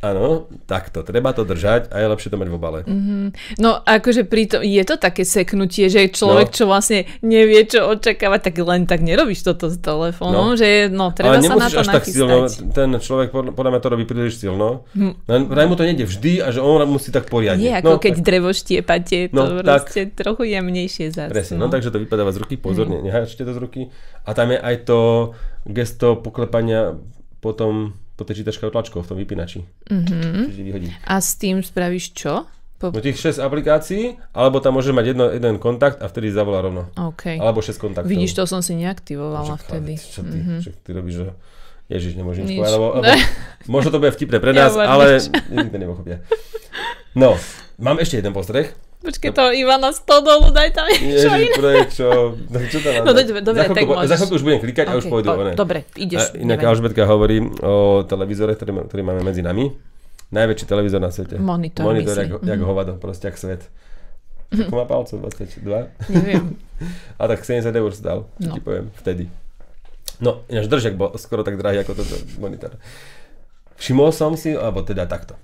[SPEAKER 1] áno, takto, treba to držať a je lepšie to mať v obale. Mm-hmm.
[SPEAKER 2] No akože pri tom, je to také seknutie, že človek,
[SPEAKER 1] No.
[SPEAKER 2] čo vlastne nevie, čo očakávať, tak len tak nerobíš toto s telefónom,
[SPEAKER 1] No.
[SPEAKER 2] že no, treba
[SPEAKER 1] Ale
[SPEAKER 2] sa na to
[SPEAKER 1] až tak silno, ten človek podľa, mňa to robí príliš silno. Len vraj mu to nejde vždy a že on musí tak poriadne.
[SPEAKER 2] Nie ako
[SPEAKER 1] no,
[SPEAKER 2] keď
[SPEAKER 1] tak,
[SPEAKER 2] drevo štiepate, to
[SPEAKER 1] No, tak.
[SPEAKER 2] proste trochu jemnejšie zase.
[SPEAKER 1] presne, no. takže to vypadáva z ruky, pozorne, neháčte to z ruky. A tam je aj to gesto poklepania potom po tej čítačkou tlačkou v tom vypínači. Mm-hmm.
[SPEAKER 2] A s tým spravíš čo? Po...
[SPEAKER 1] No tých 6 aplikácií, alebo tam môže mať jedno, jeden kontakt a vtedy zavolá rovno.
[SPEAKER 2] OK.
[SPEAKER 1] Alebo 6 kontaktov.
[SPEAKER 2] Vidíš, to som si neaktivovala
[SPEAKER 1] Však,
[SPEAKER 2] vtedy.
[SPEAKER 1] Čo ty, mm-hmm. čo ty robíš, že... Ježiš, nemôžem nič povedať, lebo, lebo možno to bude vtipné pre
[SPEAKER 2] Ja
[SPEAKER 1] nás,
[SPEAKER 2] hovorím
[SPEAKER 1] ale nikto nepochopia. No, mám ešte jeden postreh.
[SPEAKER 2] Počkej, to Ivana 100 dolu, daj tam niečo
[SPEAKER 1] Ježiš,
[SPEAKER 2] iné.
[SPEAKER 1] projekt, čo... No, čo tam
[SPEAKER 2] No, dobre, dobre,
[SPEAKER 1] za,
[SPEAKER 2] tak
[SPEAKER 1] po-
[SPEAKER 2] môžeš.
[SPEAKER 1] za chvíľku už budem klikať a už pôjdu.
[SPEAKER 2] po-. Dobre, ideš.
[SPEAKER 1] A inak
[SPEAKER 2] nevadí.
[SPEAKER 1] Alžbetka hovorí o televízore, ktorý, ktorý máme medzi nami. Najväčší televízor na svete.
[SPEAKER 2] Monitor,
[SPEAKER 1] Monitor, jak, jak hovado, proste jak svet. Koľko má palcov? 22?
[SPEAKER 2] Neviem.
[SPEAKER 1] A tak 70 eur stal, čo
[SPEAKER 2] No.
[SPEAKER 1] ti poviem, vtedy. No, ináč držiak bol skoro tak drahý ako toto monitor. Všimol som si, alebo teda takto.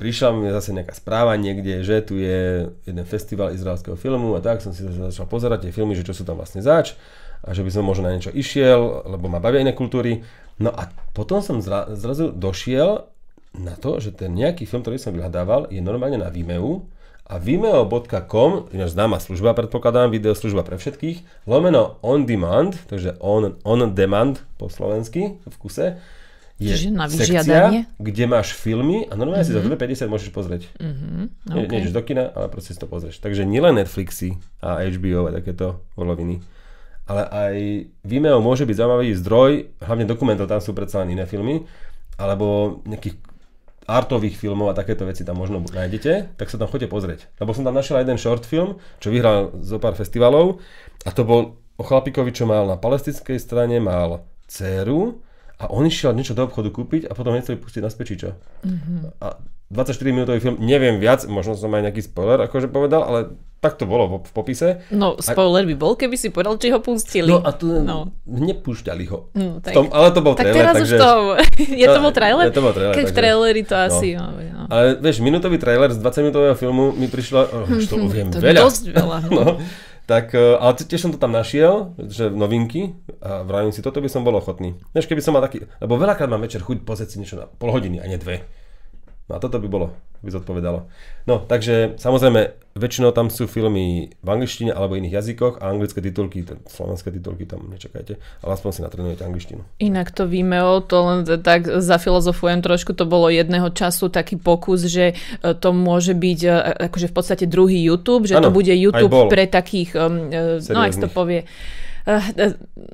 [SPEAKER 1] Prišla mi zase nejaká správa niekde, že tu je jeden festival izraelského filmu a tak som si začal pozerať tie filmy, že čo sú tam vlastne zač a že by som možno na niečo išiel, lebo ma bavia iné kultúry. No a potom som zra, zrazu došiel na to, že ten nejaký film, ktorý som vyhľadával, je normálne na Vimeo a vimeo.com, ináč známa služba, predpokladám, videoslužba pre všetkých, lomeno on demand, takže on, on demand po slovensky v kuse, je
[SPEAKER 2] Čiže na
[SPEAKER 1] sekcia, kde máš filmy a normálne mm-hmm. si za 2,50 môžeš pozrieť.
[SPEAKER 2] Mhm,
[SPEAKER 1] Nie,
[SPEAKER 2] OK.
[SPEAKER 1] nejdeš do kina, ale proste si to pozrieš. Takže nielen Netflixy a HBO a takéto voloviny, ale aj Vimeo môže byť zaujímavý zdroj, hlavne dokumentov, tam sú predsa len iné filmy, alebo nejakých artových filmov a takéto veci tam možno nájdete, tak sa tam chodite pozrieť. Lebo som tam našiel jeden short film, čo vyhral zo pár festivalov a to bol o chlapíkovi, čo mal na palestinskej strane, mal dceru a on išiel niečo do obchodu kúpiť a potom nechceli pustiť naspäť, či čo. Mm-hmm. A 24 minútový film, neviem viac, možno som aj nejaký spoiler akože povedal, ale tak to bolo v, popise.
[SPEAKER 2] No, spoiler by bol, keby si povedal, či ho pustili.
[SPEAKER 1] No a tu
[SPEAKER 2] No.
[SPEAKER 1] nepúšťali ho.
[SPEAKER 2] No,
[SPEAKER 1] V
[SPEAKER 2] tak,
[SPEAKER 1] tom, ale to bol
[SPEAKER 2] tak
[SPEAKER 1] trailer,
[SPEAKER 2] teraz
[SPEAKER 1] takže...
[SPEAKER 2] už to... je to
[SPEAKER 1] No,
[SPEAKER 2] bol trailer?
[SPEAKER 1] je to bol trailer,
[SPEAKER 2] Keď
[SPEAKER 1] takže-
[SPEAKER 2] traileri to asi... No. No.
[SPEAKER 1] Ale vieš, minútový trailer z 20 minútového filmu mi prišlo, oh, už to viem
[SPEAKER 2] To
[SPEAKER 1] veľa.
[SPEAKER 2] dosť veľa.
[SPEAKER 1] no, tak, eh, ale tiež som to tam našiel, že novinky a vravím si, toto by som bol ochotný. Vieš, keby som mal taký, lebo veľakrát mám večer chuť pozrieť si niečo na pol hodiny a nie dve. No a toto by bolo, by zodpovedalo. No, takže samozrejme, väčšinou tam sú filmy v angličtine alebo iných jazykoch a anglické titulky, slovenské titulky tam nečakajte, ale aspoň si natrenujete angličtinu.
[SPEAKER 2] Inak to Vimeo, to len tak zafilozofujem trošku, to bolo jedného času taký pokus, že e, to môže byť e, akože v podstate druhý YouTube, že to
[SPEAKER 1] Áno,
[SPEAKER 2] bude YouTube pre takých, um, e, no ak to povie,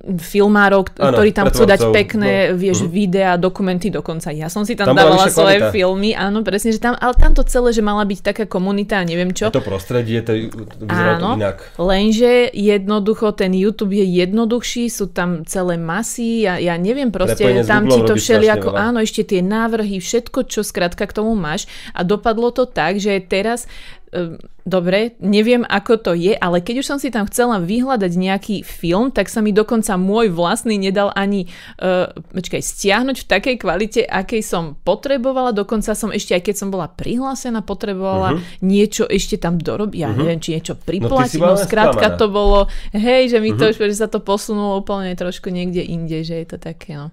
[SPEAKER 2] filmárov,
[SPEAKER 1] Áno,
[SPEAKER 2] ktorí tam chcú dať pekné,
[SPEAKER 1] no.
[SPEAKER 2] vieš,
[SPEAKER 1] Mhm.
[SPEAKER 2] videá, dokumenty dokonca. Ja som si tam,
[SPEAKER 1] Tam
[SPEAKER 2] dávala svoje
[SPEAKER 1] kvalita.
[SPEAKER 2] filmy, áno, presne, že tam, ale tam to celé, že mala byť taká komunita a neviem čo.
[SPEAKER 1] To prostredie, to, to vyzerá to
[SPEAKER 2] Áno,
[SPEAKER 1] inak.
[SPEAKER 2] lenže jednoducho ten YouTube je jednoduchší, sú tam celé masy, ja, ja neviem proste,
[SPEAKER 1] Prepojenie
[SPEAKER 2] tam ti to všelijako, áno, ešte tie návrhy, všetko, čo skrátka k tomu máš a dopadlo to tak, že teraz dobre, neviem ako to je, ale keď už som si tam chcela vyhľadať nejaký film, tak sa mi dokonca môj vlastný nedal ani uh, počkaj, stiahnuť v takej kvalite, akej som potrebovala. Dokonca som ešte, aj keď som bola prihlásená, potrebovala uh-huh. niečo ešte tam dorobiť. Ja uh-huh. neviem, či niečo priplatiť.
[SPEAKER 1] bola
[SPEAKER 2] No, skrátka to bolo, hej, že mi to už, že sa to posunulo úplne trošku niekde inde, že je to také, no.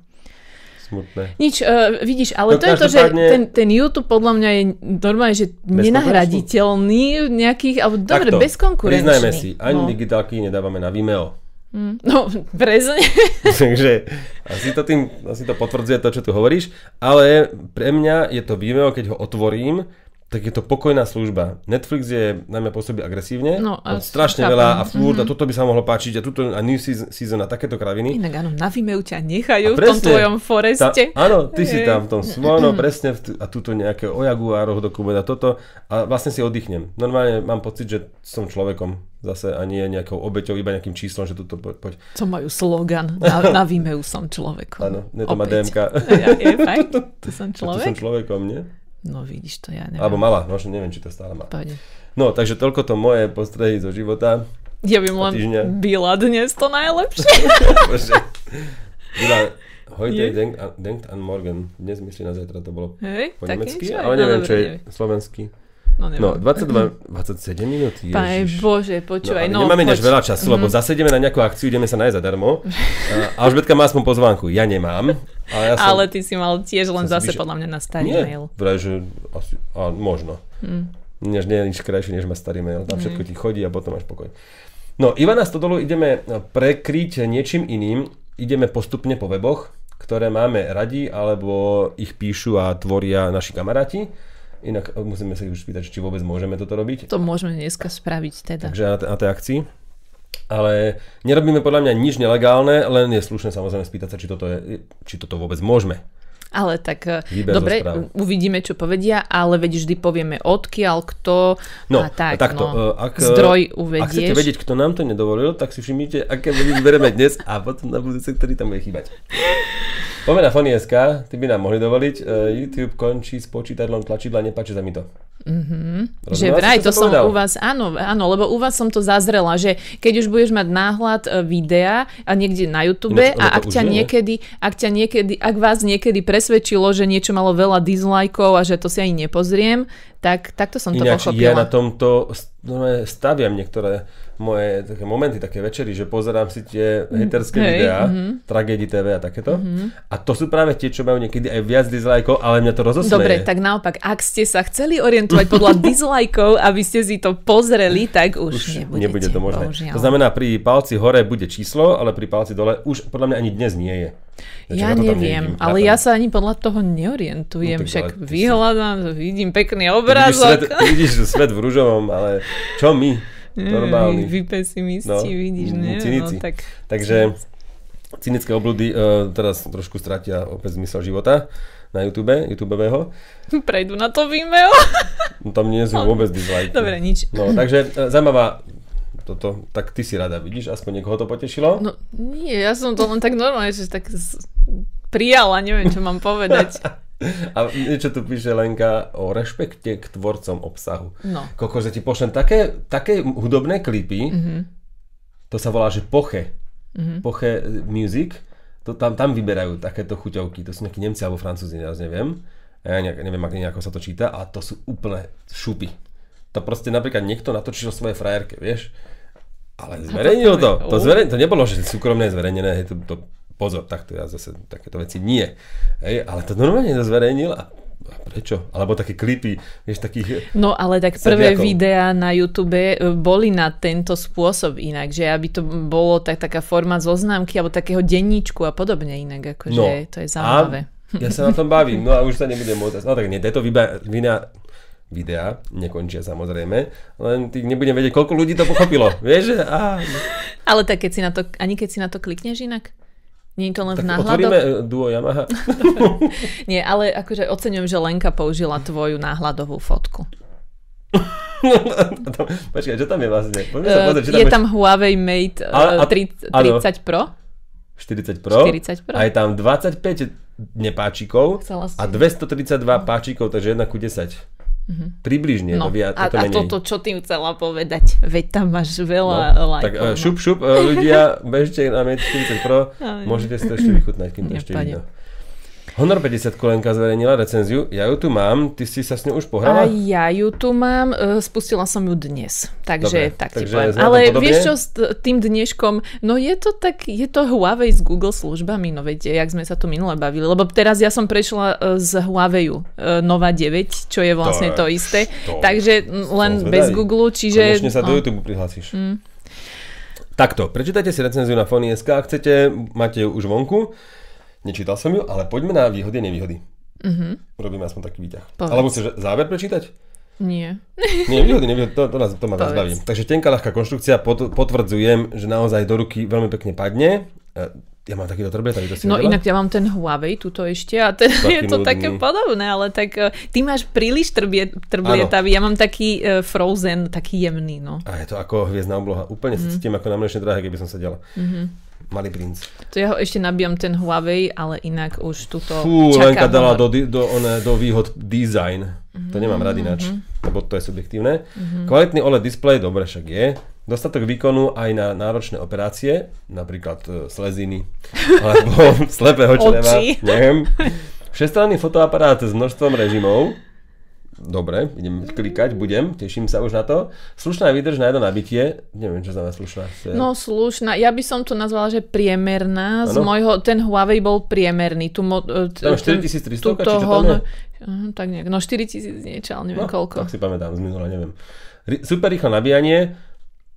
[SPEAKER 1] Smutné.
[SPEAKER 2] Nič, uh, vidíš, ale
[SPEAKER 1] No,
[SPEAKER 2] to je to, že
[SPEAKER 1] každopádne-
[SPEAKER 2] ten, ten YouTube podľa mňa je normálne, že nenahraditeľný nejakých, alebo dobre,
[SPEAKER 1] Takto,
[SPEAKER 2] bezkonkurenčný.
[SPEAKER 1] Priznajme si, ani
[SPEAKER 2] no.
[SPEAKER 1] digitálky nedávame na Vimeo.
[SPEAKER 2] no, prezne.
[SPEAKER 1] Takže asi to, tým, asi to potvrdzuje to, čo tu hovoríš, ale pre mňa je to Vimeo, keď ho otvorím, tak je to pokojná služba. Netflix je na mňa pôsobí agresívne,
[SPEAKER 2] No, a
[SPEAKER 1] strašne
[SPEAKER 2] chápem.
[SPEAKER 1] veľa a furt a toto by sa mohlo páčiť a tuto a new season, a takéto kraviny.
[SPEAKER 2] Inak áno, na Vimeu ťa nechajú
[SPEAKER 1] A
[SPEAKER 2] v tom
[SPEAKER 1] presne,
[SPEAKER 2] tvojom foreste.
[SPEAKER 1] Tá, áno, ty si tam v tom svono, presne, v a tuto nejaké o jaguároch dokument a toto a vlastne si oddychnem. Normálne mám pocit, že som človekom zase a nie nejakou obeťou, iba nejakým číslom, že tuto poď. poď.
[SPEAKER 2] To majú slogan. Na, na Vimeu som človekom.
[SPEAKER 1] Áno, to má. DMK.
[SPEAKER 2] Ja, je fakt? To som
[SPEAKER 1] Tu som
[SPEAKER 2] človek?
[SPEAKER 1] človekom, nie?
[SPEAKER 2] No vidíš to, ja neviem.
[SPEAKER 1] Alebo mala, možno neviem, či to stále má.
[SPEAKER 2] Pohode.
[SPEAKER 1] No, takže toľko to moje postrehy zo života.
[SPEAKER 2] Ja bym len
[SPEAKER 1] týždňa.
[SPEAKER 2] byla dnes to najlepšie.
[SPEAKER 1] Bože. Byla,
[SPEAKER 2] Je?
[SPEAKER 1] denkt, an- denkt an morgen. Dnes myslí na zajtra, to bolo
[SPEAKER 2] Hej,
[SPEAKER 1] po nemecky, ale neviem, čo je slovenský.
[SPEAKER 2] No, neviem.
[SPEAKER 1] No, 22, 27 minút,
[SPEAKER 2] Pane
[SPEAKER 1] ježiš.
[SPEAKER 2] Bože,
[SPEAKER 1] No,
[SPEAKER 2] počúvaj,
[SPEAKER 1] ale
[SPEAKER 2] no,
[SPEAKER 1] nemáme
[SPEAKER 2] poď.
[SPEAKER 1] veľa času, lebo zase ideme na nejakú akciu, ideme sa nájsť zadarmo. A Alžbetka má aspoň pozvánku, ja nemám. Ale, ja som,
[SPEAKER 2] Ale ty si mal tiež len zase
[SPEAKER 1] vyšiel-
[SPEAKER 2] podľa mňa na starý
[SPEAKER 1] Nie,
[SPEAKER 2] mail.
[SPEAKER 1] vraj, že asi, a, možno.
[SPEAKER 2] Hm.
[SPEAKER 1] Než nie je nič krajšie, než má starý mail. Tam všetko ti chodí a potom máš pokoj. No, Ivana Stodolu ideme prekryť niečím iným. Ideme postupne po weboch, ktoré máme radi, alebo ich píšu a tvoria naši kamaráti. Inak e, musíme sa už spýtať, či vôbec môžeme toto robiť.
[SPEAKER 2] To môžeme dneska spraviť teda.
[SPEAKER 1] Takže na, t- na tej akcii. Ale nerobíme podľa mňa nič nelegálne, len je slušné samozrejme spýtať sa, či toto, je, či toto vôbec môžeme.
[SPEAKER 2] Ale tak eh,
[SPEAKER 1] Výber
[SPEAKER 2] dobre, uvidíme, čo povedia, ale veď vždy povieme odkiaľ, kto
[SPEAKER 1] No,
[SPEAKER 2] a tak,
[SPEAKER 1] takto,
[SPEAKER 2] no.
[SPEAKER 1] e, ak,
[SPEAKER 2] Zdroj
[SPEAKER 1] Ak chcete
[SPEAKER 2] uvedieš.
[SPEAKER 1] vedieť, kto nám to nedovolil, tak si všimnite, aké veci vyberieme dnes a potom na budúce, ktorý tam bude chýbať. Poďme na Fony.sk, ty by nám mohli dovoliť. E, YouTube končí s počítadlom tlačidla, nepáči sa mi to.
[SPEAKER 2] Že
[SPEAKER 1] Rozumela si,
[SPEAKER 2] vraj, to
[SPEAKER 1] som povedal?
[SPEAKER 2] u vás, áno, áno, lebo u vás som to zazrela, že keď už budeš mať náhľad e, videa a niekde na YouTube
[SPEAKER 1] Ináč
[SPEAKER 2] a
[SPEAKER 1] to
[SPEAKER 2] ak ťa
[SPEAKER 1] je,
[SPEAKER 2] niekedy, ak ťa niekedy, ak vás niekedy presvedčilo, že niečo malo veľa dislajkov a že to si ani nepozriem, tak takto som to
[SPEAKER 1] Ináč
[SPEAKER 2] pochopila.
[SPEAKER 1] ja na tomto normálne staviam niektoré moje také momenty, také večery, že pozerám si tie haterské
[SPEAKER 2] hej,
[SPEAKER 1] videá,
[SPEAKER 2] mhm.
[SPEAKER 1] tragédii TV a takéto. A to sú práve tie, čo majú niekedy aj viac dislajkov, ale mňa to rozosmeje.
[SPEAKER 2] Dobre, tak naopak, ak ste sa chceli orientovať podľa dislajkov, aby ste si to pozreli, tak už,
[SPEAKER 1] už
[SPEAKER 2] nebudete.
[SPEAKER 1] nebude to možné.
[SPEAKER 2] bohužiaľ.
[SPEAKER 1] To znamená, pri palci hore bude číslo, ale pri palci dole už podľa mňa ani dnes nie je.
[SPEAKER 2] Ja
[SPEAKER 1] tam
[SPEAKER 2] neviem,
[SPEAKER 1] nevidím,
[SPEAKER 2] ale ja sa ani podľa toho neorientujem.
[SPEAKER 1] No
[SPEAKER 2] Však
[SPEAKER 1] ale
[SPEAKER 2] vyhľadám, vidím pekný
[SPEAKER 1] Ty vidíš, svet,
[SPEAKER 2] obrázok.
[SPEAKER 1] vidíš svet v ružovom, ale čo my? Normálny.
[SPEAKER 2] Vy pesimisti,
[SPEAKER 1] No,
[SPEAKER 2] vidíš,
[SPEAKER 1] mm,
[SPEAKER 2] ne?
[SPEAKER 1] cynici.
[SPEAKER 2] No, tak...
[SPEAKER 1] Takže cynické obludy uh, teraz trošku stratia opäť zmysel života na YouTube, YouTubeového.
[SPEAKER 2] Prejdú na to Vimeo.
[SPEAKER 1] No, tam nie sú vôbec dislike.
[SPEAKER 2] Dobre, nič.
[SPEAKER 1] No, takže uh, zaujímavá toto, tak ty si rada, vidíš, aspoň niekoho to potešilo?
[SPEAKER 2] No nie, ja som to len tak normálne, že tak prijala, neviem, čo mám povedať.
[SPEAKER 1] A niečo tu píše Lenka o rešpekte k tvorcom obsahu.
[SPEAKER 2] No.
[SPEAKER 1] Koko, že ti pošlem také, také hudobné klipy,
[SPEAKER 2] Mhm.
[SPEAKER 1] to sa volá, že Poche. Poche Music, to tam, tam vyberajú takéto chuťovky, to sú nejakí Nemci alebo Francúzi, ja neviem. Ja nejak, neviem, ak nejako sa to číta a to sú úplne šupy. To proste napríklad niekto natočil svoje frajerke, vieš? Ale zverejnil to. To, zverej, to nebolo, že súkromné zverejnené, hej, to, to, pozor, takto ja zase takéto veci nie. Hej, ale to normálne to zverejnil a, a prečo? Alebo také klipy, vieš, takých...
[SPEAKER 2] No ale tak prvé
[SPEAKER 1] Sadiakov.
[SPEAKER 2] videá na YouTube e, boli na tento spôsob inak, že aby to bolo tak, taká forma zoznámky alebo takého denníčku a podobne inak, akože to je zaujímavé.
[SPEAKER 1] Ja sa na tom bavím, no a už sa nebudem môcť... No tak nie, tieto vyba, vina, videá nekončia samozrejme, len ty nebudem vedieť, koľko ľudí to pochopilo. Vieš. Á.
[SPEAKER 2] Ale tak keď si na to, ani keď si na to klikneš inak? Nie je to len v
[SPEAKER 1] Tak
[SPEAKER 2] náhľadoch?
[SPEAKER 1] otvoríme e, duo Yamaha.
[SPEAKER 2] Nie, ale akože oceňujem, že Lenka použila tvoju náhľadovú fotku.
[SPEAKER 1] Počkaj, čo tam je vlastne? Poďme sa
[SPEAKER 2] Uh,
[SPEAKER 1] pozrieť,
[SPEAKER 2] je
[SPEAKER 1] je
[SPEAKER 2] tam Huawei Mate uh,
[SPEAKER 1] A- a-
[SPEAKER 2] 30,
[SPEAKER 1] áno.
[SPEAKER 2] 30 Pro.
[SPEAKER 1] 40 Pro.
[SPEAKER 2] 40 Pro.
[SPEAKER 1] A je tam 25 nepáčikov a 232 páčikov, takže 1 ku 10. Približne,
[SPEAKER 2] No,
[SPEAKER 1] viac,
[SPEAKER 2] a,
[SPEAKER 1] to
[SPEAKER 2] a toto, čo tým chcela povedať? Veď tam máš veľa
[SPEAKER 1] No,
[SPEAKER 2] lajkov.
[SPEAKER 1] tak e,
[SPEAKER 2] no.
[SPEAKER 1] šup, šup, e, ľudia, bežte na 40 Pro, môžete si to ešte vychutnať, kým to ešte vidno. Honor 50 kolenka zverejnila recenziu, ja ju tu mám, ty si sa s ňou už
[SPEAKER 2] A
[SPEAKER 1] pohrala?
[SPEAKER 2] ja ju tu mám, e, spustila som ju dnes, takže
[SPEAKER 1] Dobre,
[SPEAKER 2] tak ti
[SPEAKER 1] takže tom
[SPEAKER 2] Ale
[SPEAKER 1] podobne?
[SPEAKER 2] vieš čo, s tým dneškom, no je to tak, je to Huawei s Google službami, no viete, jak sme sa tu minule bavili, lebo teraz ja som prešla e, z Huawei e, Nova 9, čo je vlastne
[SPEAKER 1] To
[SPEAKER 2] to, isté,
[SPEAKER 1] to-
[SPEAKER 2] takže len bez. Google, čiže...
[SPEAKER 1] Konečne sa do
[SPEAKER 2] no,
[SPEAKER 1] YouTube prihlásiš. Takto, prečítajte si recenziu na Fony.sk, ak chcete, máte ju už vonku. Nečítal som ju, ale poďme na výhody a nevýhody. Mm-hmm. Robíme aspoň taký výťah.
[SPEAKER 2] Povedz.
[SPEAKER 1] Alebo chceš záver prečítať?
[SPEAKER 2] Nie.
[SPEAKER 1] Nie, výhody, nevýhody, to, to, nás, to ma
[SPEAKER 2] Povedz.
[SPEAKER 1] rozbaví. Takže tenká ľahká konštrukcia, pot, potvrdzujem, že naozaj do ruky veľmi pekne padne. E, Ja mám takýto aby to si
[SPEAKER 2] No
[SPEAKER 1] vedela?
[SPEAKER 2] inak ja mám ten Huawei tuto ešte a
[SPEAKER 1] Taký
[SPEAKER 2] je to
[SPEAKER 1] nudný.
[SPEAKER 2] také podobné, ale tak e, ty máš príliš trbie, trblietavý, ja mám taký uh, frozen, taký jemný, no.
[SPEAKER 1] A je to ako hviezdna obloha. Úplne
[SPEAKER 2] Mhm.
[SPEAKER 1] sa cítim ako na mlečnej dráhe, keby som sedela. Mm-hmm. Malý princ.
[SPEAKER 2] To ja ho ešte nabijam ten Huawei, ale inak už tuto
[SPEAKER 1] Fú,
[SPEAKER 2] čaká
[SPEAKER 1] Lenka dala do, do, one, do výhod design. To nemám rád ináč, lebo to je subjektívne. Kvalitný OLED display, dobre však je. Dostatok výkonu aj na náročné operácie, napríklad e, sleziny, alebo slepého čreva, neviem. Všestranný fotoaparát s množstvom režimov. Dobre, idem klikať, budem, teším sa už na to. Slušná výdrž na jedno nabitie, neviem, čo znamená slušná. To je-
[SPEAKER 2] No slušná, ja by som to nazvala, že priemerná. Z
[SPEAKER 1] Áno.
[SPEAKER 2] môjho, ten Huawei bol priemerný. Tu mo, e, t- ten-
[SPEAKER 1] 4300, či čo tam je?
[SPEAKER 2] Honor- Aha, tak nejak, no 4000 niečo, ale neviem
[SPEAKER 1] No,
[SPEAKER 2] koľko.
[SPEAKER 1] Tak si pamätám z minula, neviem. Super rýchle nabíjanie,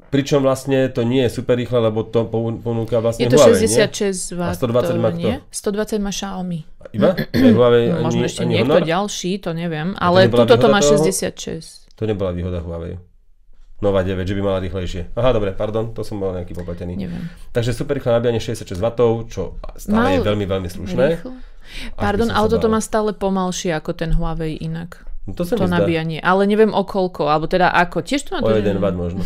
[SPEAKER 1] pričom vlastne to nie je super rýchle, lebo to ponúka vlastne
[SPEAKER 2] Je to
[SPEAKER 1] Huawei,
[SPEAKER 2] 66 W.
[SPEAKER 1] A 120 má kto?
[SPEAKER 2] nie? 120 má Xiaomi.
[SPEAKER 1] Iba? Huawei, ani,
[SPEAKER 2] možno ešte
[SPEAKER 1] ani
[SPEAKER 2] niekto
[SPEAKER 1] Honor?
[SPEAKER 2] ďalší, to neviem. Ale
[SPEAKER 1] nebola
[SPEAKER 2] tuto to má
[SPEAKER 1] toho?
[SPEAKER 2] 66.
[SPEAKER 1] To nebola výhoda Huawei. Nova 9, že by mala rýchlejšie. Aha, dobre, pardon, to som bol nejaký popletený.
[SPEAKER 2] Neviem.
[SPEAKER 1] Takže super rýchle nabíjanie 66 W, čo stále je
[SPEAKER 2] Mal-
[SPEAKER 1] veľmi, veľmi slušné.
[SPEAKER 2] Rýchlo? Pardon, ale toto má stále pomalšie ako ten Huawei inak.
[SPEAKER 1] No to sa
[SPEAKER 2] To
[SPEAKER 1] zdá.
[SPEAKER 2] nabíjanie. Ale neviem o koľko, alebo teda ako. Tiež to má
[SPEAKER 1] O
[SPEAKER 2] to,
[SPEAKER 1] jeden watt možno.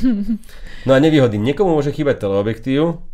[SPEAKER 1] No a nevýhody. Niekomu môže chýbať teleobjektív,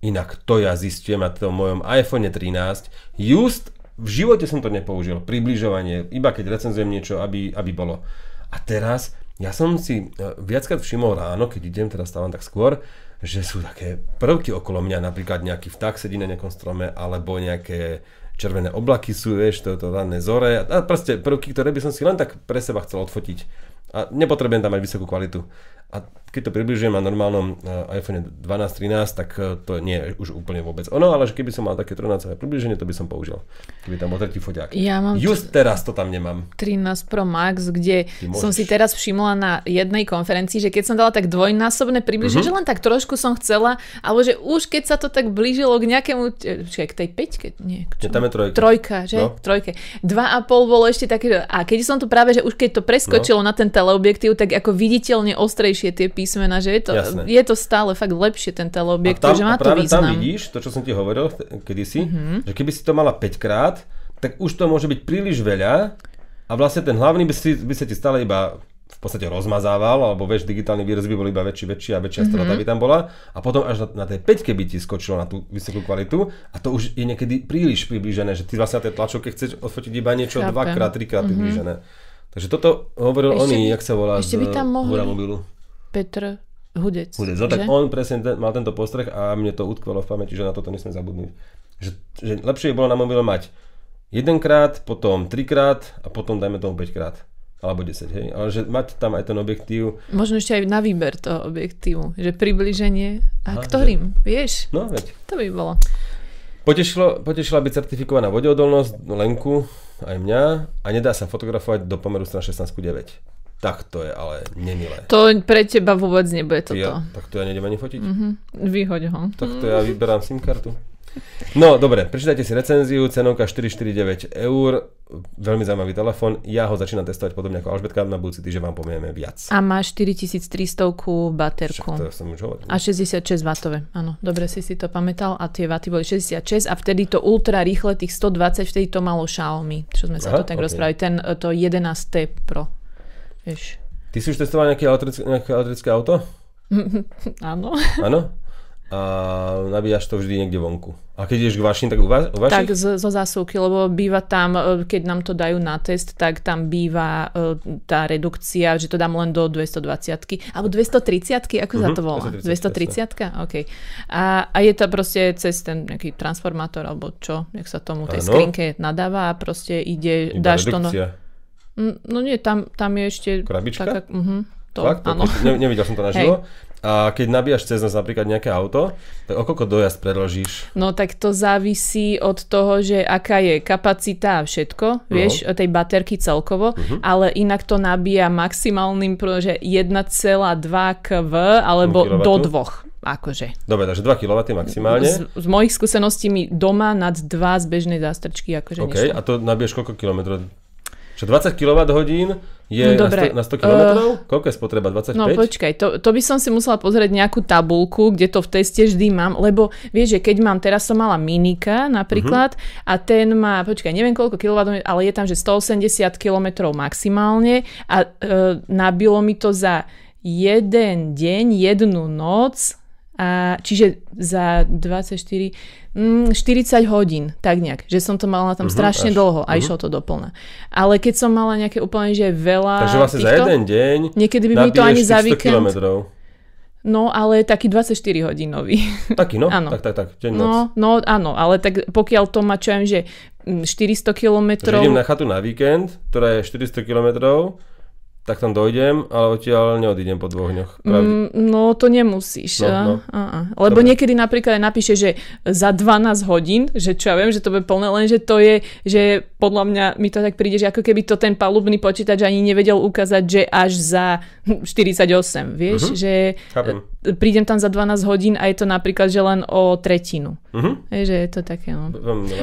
[SPEAKER 1] inak to ja zistujem na tom mojom iPhone 13. Just v živote som to nepoužil. Približovanie, iba keď recenzujem niečo, aby, aby bolo. A teraz, ja som si e, viackrát všimol ráno, keď idem, teraz stávam tak skôr, že sú také prvky okolo mňa, napríklad nejaký vták sedí na nejakom strome, alebo nejaké červené oblaky sú, vieš, to, to ranné zore, a proste prvky, ktoré by som si len tak pre seba chcel odfotiť. A nepotrebujem tam mať vysokú kvalitu. A keď to približujem na normálnom uh, iPhone 12-13, tak uh, to nie je už úplne vôbec ono, ale že keby som mal také 13 približenie, to by som použil. Keby tam bol tretí foťák.
[SPEAKER 2] Ja mám
[SPEAKER 1] Just teraz to tam nemám.
[SPEAKER 2] 13 Pro Max, kde som si teraz všimla na jednej konferencii, že keď som dala tak dvojnásobné približenie,
[SPEAKER 1] Mhm.
[SPEAKER 2] mm-hmm. že len tak trošku som chcela, alebo že už keď sa to tak blížilo k nejakému, e, počkaj, k tej peťke, nie, k čomu?
[SPEAKER 1] tam je trojka.
[SPEAKER 2] Trojka, že?
[SPEAKER 1] No.
[SPEAKER 2] Trojke. Dva a pol bolo ešte také, a keď som to práve, že už keď to preskočilo no. na ten teleobjektív, tak ako viditeľne ostrejšie tie písmena, že je to,
[SPEAKER 1] Jasné.
[SPEAKER 2] je to stále fakt lepšie ten teleobjektív,
[SPEAKER 1] tam,
[SPEAKER 2] že má
[SPEAKER 1] a
[SPEAKER 2] to
[SPEAKER 1] práve tam
[SPEAKER 2] význam.
[SPEAKER 1] vidíš, to čo som ti hovoril kedysi,
[SPEAKER 2] Mhm.
[SPEAKER 1] mm-hmm. že keby si to mala 5 krát, tak už to môže byť príliš veľa a vlastne ten hlavný by, si, by sa ti stále iba v podstate rozmazával, alebo vieš, digitálny výraz by bol iba väčší, väčší a väčšia strata
[SPEAKER 2] Mhm.
[SPEAKER 1] by tam bola a potom až na, na tej 5 by ti skočilo na tú vysokú kvalitu a to už je niekedy príliš priblížené, že ty vlastne na tej tlačovke chceš odfotiť iba niečo
[SPEAKER 2] Chápem.
[SPEAKER 1] dvakrát, trikrát mm-hmm. priblížené. Takže toto hovoril
[SPEAKER 2] Ešte by-
[SPEAKER 1] jak sa volá,
[SPEAKER 2] ešte by tam mohli-
[SPEAKER 1] mobilu.
[SPEAKER 2] Petr Hudec.
[SPEAKER 1] Hudec. No tak
[SPEAKER 2] že?
[SPEAKER 1] on presne ten, mal tento postreh a mne to utkvelo v pamäti, že na toto nesmiem zabudnúť. Že, že lepšie by bolo na mobile mať jedenkrát, potom trikrát a potom dajme tomu 5 krát. Alebo 10, hej. Ale že mať tam aj ten objektív,
[SPEAKER 2] Možno ešte aj na výber toho objektívu, že približenie a
[SPEAKER 1] Aha,
[SPEAKER 2] ktorým, vieš,
[SPEAKER 1] no veď.
[SPEAKER 2] to by bolo.
[SPEAKER 1] Potešilo, potešila byť certifikovaná vodeodolnosť, Lenku, aj mňa a nedá sa fotografovať do pomeru strana 16 ku 9. Tak to je ale nemilé.
[SPEAKER 2] To pre teba vôbec nebude toto.
[SPEAKER 1] Ja, tak to ja nejdem ani fotiť.
[SPEAKER 2] Mhm, Vyhoď ho.
[SPEAKER 1] Tak to ja vyberám SIM kartu. No, dobre, prečítajte si recenziu, cenovka 449 eur, veľmi zaujímavý telefón. Ja ho začínam testovať podobne ako Alžbetka, na budúci týždeň vám povieme viac.
[SPEAKER 2] A má 4300 baterku.
[SPEAKER 1] Však to som už hovoril.
[SPEAKER 2] A 66 W, áno, dobre si si to pamätal a tie vaty boli 66 a vtedy to ultra rýchle, tých 120, vtedy to malo Xiaomi, čo sme sa
[SPEAKER 1] Aha,
[SPEAKER 2] to tak
[SPEAKER 1] ok.
[SPEAKER 2] rozprávali, ten, to 11T Pro. Vieš.
[SPEAKER 1] Ty si už testoval nejaké elektrické, nejaké elektrické auto?
[SPEAKER 2] Áno.
[SPEAKER 1] Áno? A nabíjaš to vždy niekde vonku. A keď ideš k vašim, tak u, vás, u
[SPEAKER 2] Tak
[SPEAKER 1] vašich?
[SPEAKER 2] z, zo zásuvky, lebo býva tam, e, keď nám to dajú na test, tak tam býva e, tá redukcia, že to dám len do 220 alebo 230 ako sa
[SPEAKER 1] Mhm,
[SPEAKER 2] to volá?
[SPEAKER 1] 230,
[SPEAKER 2] 230 OK. A, a je to proste cez ten nejaký transformátor, alebo čo, jak sa tomu tej
[SPEAKER 1] Áno.
[SPEAKER 2] skrinke nadáva a proste ide,
[SPEAKER 1] Iba
[SPEAKER 2] dáš to... No,
[SPEAKER 1] redukcia.
[SPEAKER 2] Mm, no nie, tam, tam je ešte...
[SPEAKER 1] Krabička?
[SPEAKER 2] Taká, uh-huh, to,
[SPEAKER 1] Fakt? To,
[SPEAKER 2] áno.
[SPEAKER 1] Ne, nevidel som to naživo. A keď nabíjaš cez nás napríklad nejaké auto, tak o koľko dojazd predložíš?
[SPEAKER 2] No tak to závisí od toho, že aká je kapacita a všetko, vieš, tej baterky celkovo,
[SPEAKER 1] Mhm.
[SPEAKER 2] ale inak to nabíja maximálnym, že 1,2 kV alebo do dvoch. Akože.
[SPEAKER 1] Dobre, takže 2 kW maximálne.
[SPEAKER 2] Z, z mojich skúseností mi doma nad 2 z bežnej zástrčky akože
[SPEAKER 1] OK,
[SPEAKER 2] nešlo.
[SPEAKER 1] a to nabiješ koľko kilometrov? Čo 20 kWh je
[SPEAKER 2] No
[SPEAKER 1] na,
[SPEAKER 2] dobre,
[SPEAKER 1] 100, na 100 km? Koľko je spotreba? 25?
[SPEAKER 2] No počkaj, to, to by som si musela pozrieť nejakú tabulku, kde to v teste vždy mám, lebo vieš, že keď mám, teraz som mala minika napríklad
[SPEAKER 1] Mhm.
[SPEAKER 2] a ten má, počkaj, neviem koľko kW, ale je tam, že 180 km maximálne a e, nabilo mi to za jeden deň, jednu noc, a čiže za 24, mm, 40 hodín, tak nejak, že som to mala tam
[SPEAKER 1] Mhm,
[SPEAKER 2] strašne
[SPEAKER 1] až.
[SPEAKER 2] dlho a
[SPEAKER 1] Mhm.
[SPEAKER 2] išlo to doplna. Ale keď som mala nejaké úplne, že veľa
[SPEAKER 1] Takže vlastne za
[SPEAKER 2] týchto,
[SPEAKER 1] jeden deň
[SPEAKER 2] Niekedy by mi to ani za
[SPEAKER 1] tých 100
[SPEAKER 2] víkend...
[SPEAKER 1] kilometrov.
[SPEAKER 2] No, ale taký 24 hodinový.
[SPEAKER 1] Taký, no?
[SPEAKER 2] Áno.
[SPEAKER 1] Tak, tak, tak. Deň.
[SPEAKER 2] No, no, áno, ale tak pokiaľ to má, čo viem, že mm, 400
[SPEAKER 1] Takže
[SPEAKER 2] kilometrov...
[SPEAKER 1] idem na chatu na víkend, ktorá je 400 kilometrov, tak tam dojdem, ale odtiaľ neodídem po dvoch dňoch. Pravde.
[SPEAKER 2] Mm, no, to nemusíš.
[SPEAKER 1] No,
[SPEAKER 2] a-
[SPEAKER 1] no.
[SPEAKER 2] a- a. Lebo
[SPEAKER 1] Dobre.
[SPEAKER 2] niekedy napríklad napíše, že za 12 hodín, že čo ja viem, že to bude plné, lenže to je, že podľa mňa mi to tak príde, že ako keby to ten palubný počítač ani nevedel ukázať, že až za 48, vieš,
[SPEAKER 1] Mhm.
[SPEAKER 2] že
[SPEAKER 1] Chápem.
[SPEAKER 2] E, prídem tam za 12 hodín a je to napríklad, že len o tretinu.
[SPEAKER 1] Mhm.
[SPEAKER 2] Vieš, že je to také, no.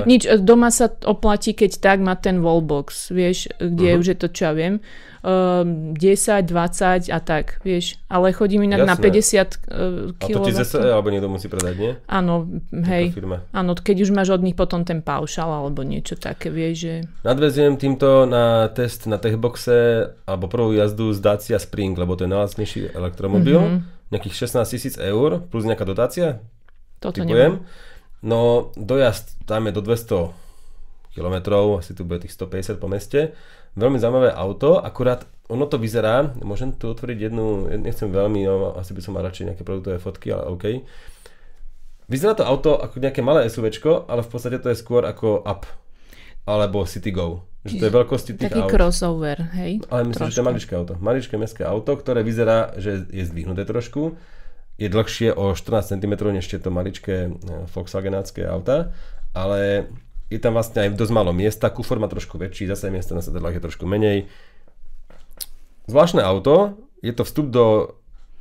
[SPEAKER 2] Nič, e, doma sa oplatí, keď tak má ten wallbox, vieš, kde
[SPEAKER 1] Mhm.
[SPEAKER 2] už je to, čo ja viem, um, 10, 20 a tak, vieš. Ale chodím inak na
[SPEAKER 1] Jasné.
[SPEAKER 2] 50 uh,
[SPEAKER 1] A to ti zase, alebo niekto musí predať, nie?
[SPEAKER 2] Áno, hej. Áno, keď už máš od nich potom ten paušal alebo niečo také, vieš, že...
[SPEAKER 1] Nadvezujem týmto na test na Techboxe alebo prvú jazdu z Dacia Spring, lebo to je najlacnejší elektromobil.
[SPEAKER 2] Mhm.
[SPEAKER 1] Nejakých 16 tisíc eur plus nejaká dotácia,
[SPEAKER 2] Toto neviem.
[SPEAKER 1] typujem. No dojazd tam je do 200 kilometrov, asi tu bude tých 150 po meste. Veľmi zaujímavé auto, akurát ono to vyzerá, môžem tu otvoriť jednu, nechcem veľmi, no, asi by som mal radšej nejaké produktové fotky, ale OK. Vyzerá to auto ako nejaké malé SUVčko, ale v podstate to je skôr ako Up alebo Citigo. Že to je veľkosti tých
[SPEAKER 2] Taký
[SPEAKER 1] aut.
[SPEAKER 2] crossover, hej?
[SPEAKER 1] Ale myslím, že to je maličké auto. Maličké mestské auto, ktoré vyzerá, že je zdvihnuté trošku. Je dlhšie o 14 cm než tieto maličké eh, Volkswagenácké auta, ale je tam vlastne aj dosť málo miesta, kufor má trošku väčší, zase miesta na sedadlách je trošku menej. Zvláštne auto, je to vstup do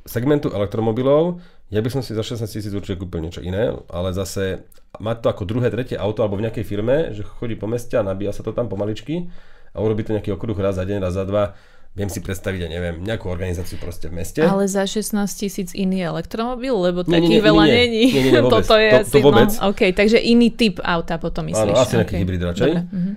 [SPEAKER 1] segmentu elektromobilov, ja by som si za 16 tisíc určite kúpil niečo iné, ale zase mať to ako druhé, tretie auto alebo v nejakej firme, že chodí po meste a nabíja sa to tam pomaličky a urobí to nejaký okruh raz za deň, raz za dva. Viem si predstaviť, ja neviem, nejakú organizáciu proste v meste.
[SPEAKER 2] Ale za 16 tisíc iný elektromobil, lebo
[SPEAKER 1] Nie,
[SPEAKER 2] takých
[SPEAKER 1] nie, nie,
[SPEAKER 2] veľa
[SPEAKER 1] nie,
[SPEAKER 2] není.
[SPEAKER 1] Nie, nie, nie, vôbec.
[SPEAKER 2] Toto je
[SPEAKER 1] To-
[SPEAKER 2] asi,
[SPEAKER 1] to vôbec.
[SPEAKER 2] No, OK, takže iný typ auta potom myslíš.
[SPEAKER 1] Áno, asi nejaký
[SPEAKER 2] OK.
[SPEAKER 1] hybrid radšej.
[SPEAKER 2] Dobre, mhm.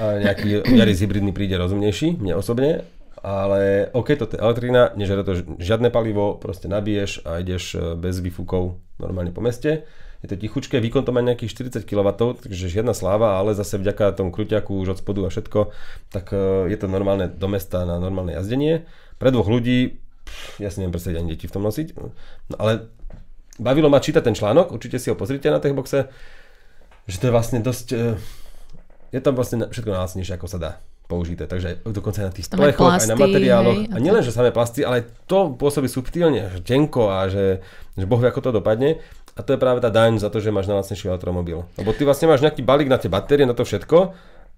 [SPEAKER 1] A nejaký Yaris hybridný príde rozumnejší, mne osobne. Ale OK, toto je elektrina, nežere to žiadne palivo, proste nabiješ a ideš e, bez výfukov normálne po meste. Je to tichučké, výkon to má nejakých 40 kW, takže žiadna sláva, ale zase vďaka tomu kruťaku už od spodu a všetko, tak e, je to normálne do mesta na normálne jazdenie. Pre dvoch ľudí, ja si neviem predstaviť ani deti v tom nosiť, no, ale bavilo ma čítať ten článok, určite si ho pozrite na Techboxe, že to je vlastne dosť, e, je tam vlastne všetko najlacnejšie, ako sa dá použité. Takže dokonca aj na tých
[SPEAKER 2] Tam aj
[SPEAKER 1] plechoch, aj na
[SPEAKER 2] plasty,
[SPEAKER 1] materiáloch.
[SPEAKER 2] hej, a
[SPEAKER 1] nielen, že samé plasty, ale to pôsobí subtilne, že tenko a že, že boh vie, ako to dopadne. A to je práve tá daň za to, že máš najlacnejší elektromobil. Lebo ty vlastne máš nejaký balík na tie batérie, na to všetko,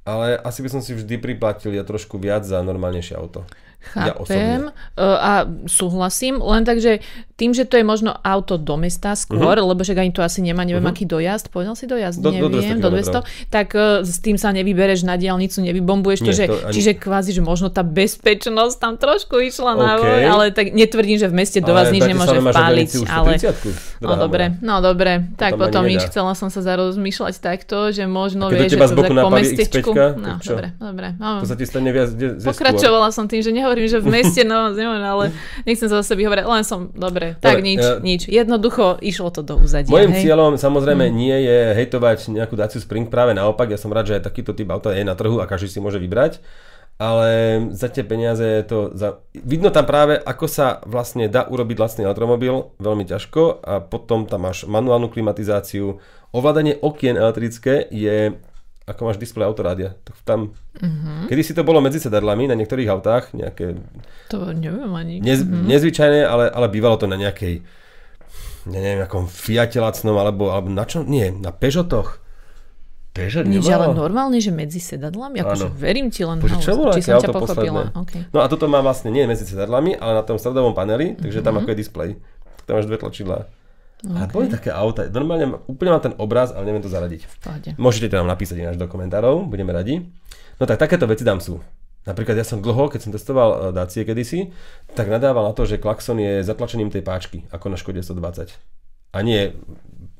[SPEAKER 1] ale asi by som si vždy priplatil ja trošku viac za normálnejšie auto. Ja
[SPEAKER 2] Chápem. E, a súhlasím, len tak, že tým, že to je možno auto do mesta skôr, uh-huh. lebo však ani to asi nemá, neviem, uh-huh. aký dojazd, povedal si dojazd.
[SPEAKER 1] Do- do
[SPEAKER 2] neviem,
[SPEAKER 1] 200
[SPEAKER 2] do 200, tak uh, s tým sa nevybereš na diálnicu, nevybombuješ to,
[SPEAKER 1] Nie,
[SPEAKER 2] že,
[SPEAKER 1] to ani-
[SPEAKER 2] čiže kvázi, že možno tá bezpečnosť tam trošku išla na
[SPEAKER 1] OK.
[SPEAKER 2] voj, ale tak netvrdím, že v meste do vás
[SPEAKER 1] Ale
[SPEAKER 2] nič nemôže
[SPEAKER 1] už
[SPEAKER 2] ale...
[SPEAKER 1] 130,
[SPEAKER 2] No
[SPEAKER 1] drahá
[SPEAKER 2] dobre, no dobre, tak potom nič, chcela som sa zarozmýšľať takto, že možno
[SPEAKER 1] do
[SPEAKER 2] vieš, že to tak po mestečku.
[SPEAKER 1] X5,
[SPEAKER 2] No, dobre, dobre. No,
[SPEAKER 1] To sa ti stane viac.
[SPEAKER 2] Pokračovala som tým, že nehovorím, že v meste, no nemôžem, ale nechcem sa zase vyhovárať, len som, dobre, tak
[SPEAKER 1] Dobre,
[SPEAKER 2] nič,
[SPEAKER 1] ja-
[SPEAKER 2] nič. Jednoducho išlo to do úzadia,
[SPEAKER 1] Mojím
[SPEAKER 2] hej?
[SPEAKER 1] cieľom samozrejme nie je hejtovať nejakú Dacia Spring, práve naopak, ja som rád, že aj takýto typ auta je na trhu a každý si môže vybrať, ale za tie peniaze je to... Za... Vidno tam práve, ako sa vlastne dá urobiť vlastný elektromobil, veľmi ťažko a potom tam máš manuálnu klimatizáciu, ovládanie okien elektrické je ako máš displej autorádia. Tak Tam, uh-huh. Kedy si to bolo medzi sedadlami na niektorých autách, nejaké
[SPEAKER 2] To neviem ani.
[SPEAKER 1] Nez, mm-hmm. Nezvyčajné, ale, ale bývalo to na nejakej, ja neviem, nejakom Fiate lacnom, alebo, alebo na čom? Nie, na Peugeotoch. Peugeot
[SPEAKER 2] Nič, ale normálne, že medzi sedadlami, akože verím ti len
[SPEAKER 1] Bože,
[SPEAKER 2] naozaj,
[SPEAKER 1] čo bolo
[SPEAKER 2] či som ťa pochopila. Okay.
[SPEAKER 1] No a toto má vlastne nie medzi sedadlami, ale na tom stredovom paneli, takže
[SPEAKER 2] Mhm.
[SPEAKER 1] tam ako je displej. Tak tam máš dve tlačidlá. Okay. A boli také auta, normálne má- úplne mám ten obraz, ale neviem to zaradiť.
[SPEAKER 2] V pohode.
[SPEAKER 1] Môžete to nám napísať ináč do komentárov, budeme radi. No tak takéto veci tam sú. Napríklad ja som dlho, keď som testoval e, Dacie kedysi, tak nadával na to, že klakson je zatlačením tej páčky, ako na Škode 120. A nie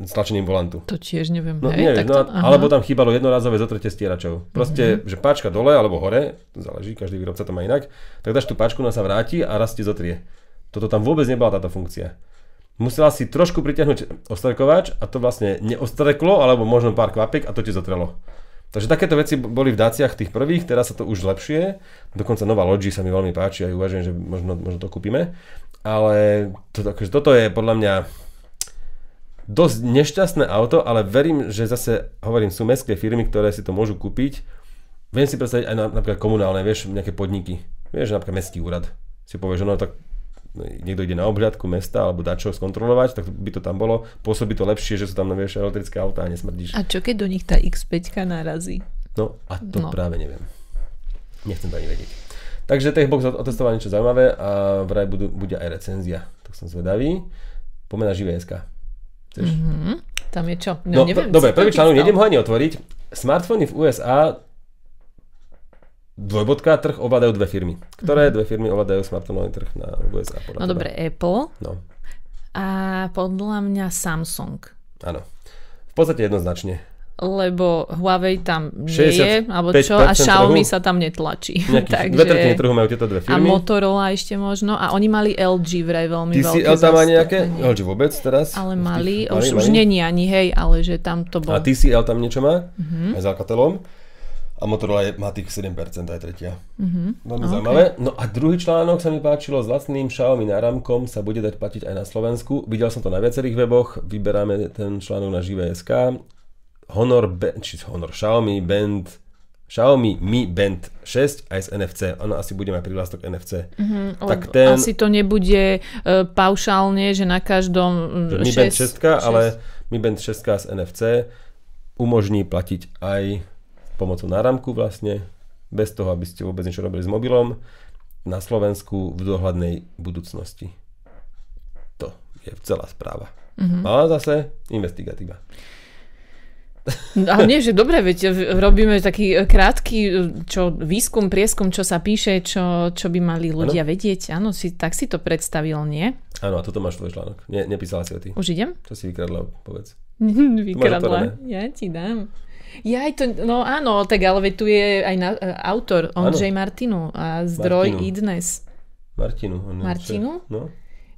[SPEAKER 1] stlačením volantu.
[SPEAKER 2] To tiež neviem.
[SPEAKER 1] No,
[SPEAKER 2] hej,
[SPEAKER 1] neviem,
[SPEAKER 2] tak to,
[SPEAKER 1] no, alebo tam chýbalo jednorazové zotrete stieračov. Proste,
[SPEAKER 2] Mhm.
[SPEAKER 1] mm-hmm. že páčka dole alebo hore, záleží, každý výrobca to má inak, tak dáš tú páčku, ona sa vráti a raz ti zotrie. Toto tam vôbec nebola táto funkcia. Musela si trošku pritiahnuť ostrkovač a to vlastne neostreklo, alebo možno pár kvapiek a to ti zotrelo. Takže takéto veci boli v Daciach tých prvých, teraz sa to už zlepšuje. Dokonca nová Logi sa mi veľmi páči a uvažujem, že možno, možno to kúpime. Ale to, akože toto je podľa mňa dosť nešťastné auto, ale verím, že zase, hovorím, sú mestské firmy, ktoré si to môžu kúpiť. Viem si predstaviť aj na, napríklad komunálne, vieš, nejaké podniky. Vieš, napríklad mestský úrad. Si povieš, no tak niekto ide na obhľadku mesta alebo dá čo skontrolovať, tak by to tam bolo. Pôsobí to lepšie, že sú tam vieš, elektrické autá a nesmrdíš.
[SPEAKER 2] A čo keď do nich tá X5 narazí?
[SPEAKER 1] No a to
[SPEAKER 2] No.
[SPEAKER 1] práve neviem. Nechcem to ani vedieť. Takže Techbox otestoval niečo zaujímavé a vraj budú, bude aj recenzia. Tak som zvedavý. Poďme na živé.sk. Chceš?
[SPEAKER 2] Mhm. Tam je čo?
[SPEAKER 1] No,
[SPEAKER 2] No, neviem.
[SPEAKER 1] pr- dobre, prvý článok, nejdem ho ani otvoriť. Smartfóny v USA dvojbodka trh ovládajú dve firmy. Ktoré dve firmy ovládajú smartfónový trh na USA? Podľa.
[SPEAKER 2] No dobre, Apple
[SPEAKER 1] No,
[SPEAKER 2] a podľa mňa Samsung.
[SPEAKER 1] áno. V podstate jednoznačne.
[SPEAKER 2] Lebo Huawei tam nie
[SPEAKER 1] 65%
[SPEAKER 2] je, alebo čo, a Xiaomi
[SPEAKER 1] trhu.
[SPEAKER 2] sa tam netlačí.
[SPEAKER 1] Nejakých dve tretiny trhu majú tieto dve
[SPEAKER 2] a
[SPEAKER 1] firmy.
[SPEAKER 2] Motorola ešte možno. A oni mali LG vraj veľmi veľké
[SPEAKER 1] TCL tam má nejaké? LG vôbec teraz?
[SPEAKER 2] Ale mali, už, už
[SPEAKER 1] mali?
[SPEAKER 2] není ani, hej, ale že tam to bol.
[SPEAKER 1] A TCL tam niečo má?
[SPEAKER 2] Mhm.
[SPEAKER 1] Aj s Alcatelom. A Motorola je, má tých 7%, aj tretia.
[SPEAKER 2] Mhm.
[SPEAKER 1] Veľmi
[SPEAKER 2] OK.
[SPEAKER 1] zaujímavé. No a druhý článok sa mi páčilo, s vlastným Xiaomi náramkom sa bude dať platiť aj na Slovensku. Videl som to na viacerých weboch, vyberáme ten článok na živé.sk. Honor, či Honor, Xiaomi Band, Xiaomi Mi Band 6 aj z NFC. Ono asi bude mať prívlastok NFC.
[SPEAKER 2] Mhm,
[SPEAKER 1] tak ten-
[SPEAKER 2] Asi to nebude uh, paušálne, že na každom mm,
[SPEAKER 1] Mi Band
[SPEAKER 2] 6,
[SPEAKER 1] 6, ale Mi Band 6 z NFC umožní platiť aj pomocou náramku vlastne, bez toho, aby ste vôbec niečo robili s mobilom, na Slovensku v dohľadnej budúcnosti. To je celá správa. Mm-hmm. Ale zase investigatíva.
[SPEAKER 2] Ale nie, že dobre, veď robíme taký e, krátky čo, výskum, prieskum, čo sa píše, čo, čo by mali ľudia vedieť. Áno, si, tak si to predstavil, nie?
[SPEAKER 1] Áno, a toto máš tvoj článok. Nie, nepísala si o ty.
[SPEAKER 2] Už idem?
[SPEAKER 1] Čo si vykradla, povedz.
[SPEAKER 2] Vykradla. Ja ti dám. Ja aj to, no áno, tak ale tu je aj na, autor, Ondřej Martinu a zdroj
[SPEAKER 1] Martinu.
[SPEAKER 2] Idnes.
[SPEAKER 1] Martinu. on je
[SPEAKER 2] Martinu?
[SPEAKER 1] šéf. No.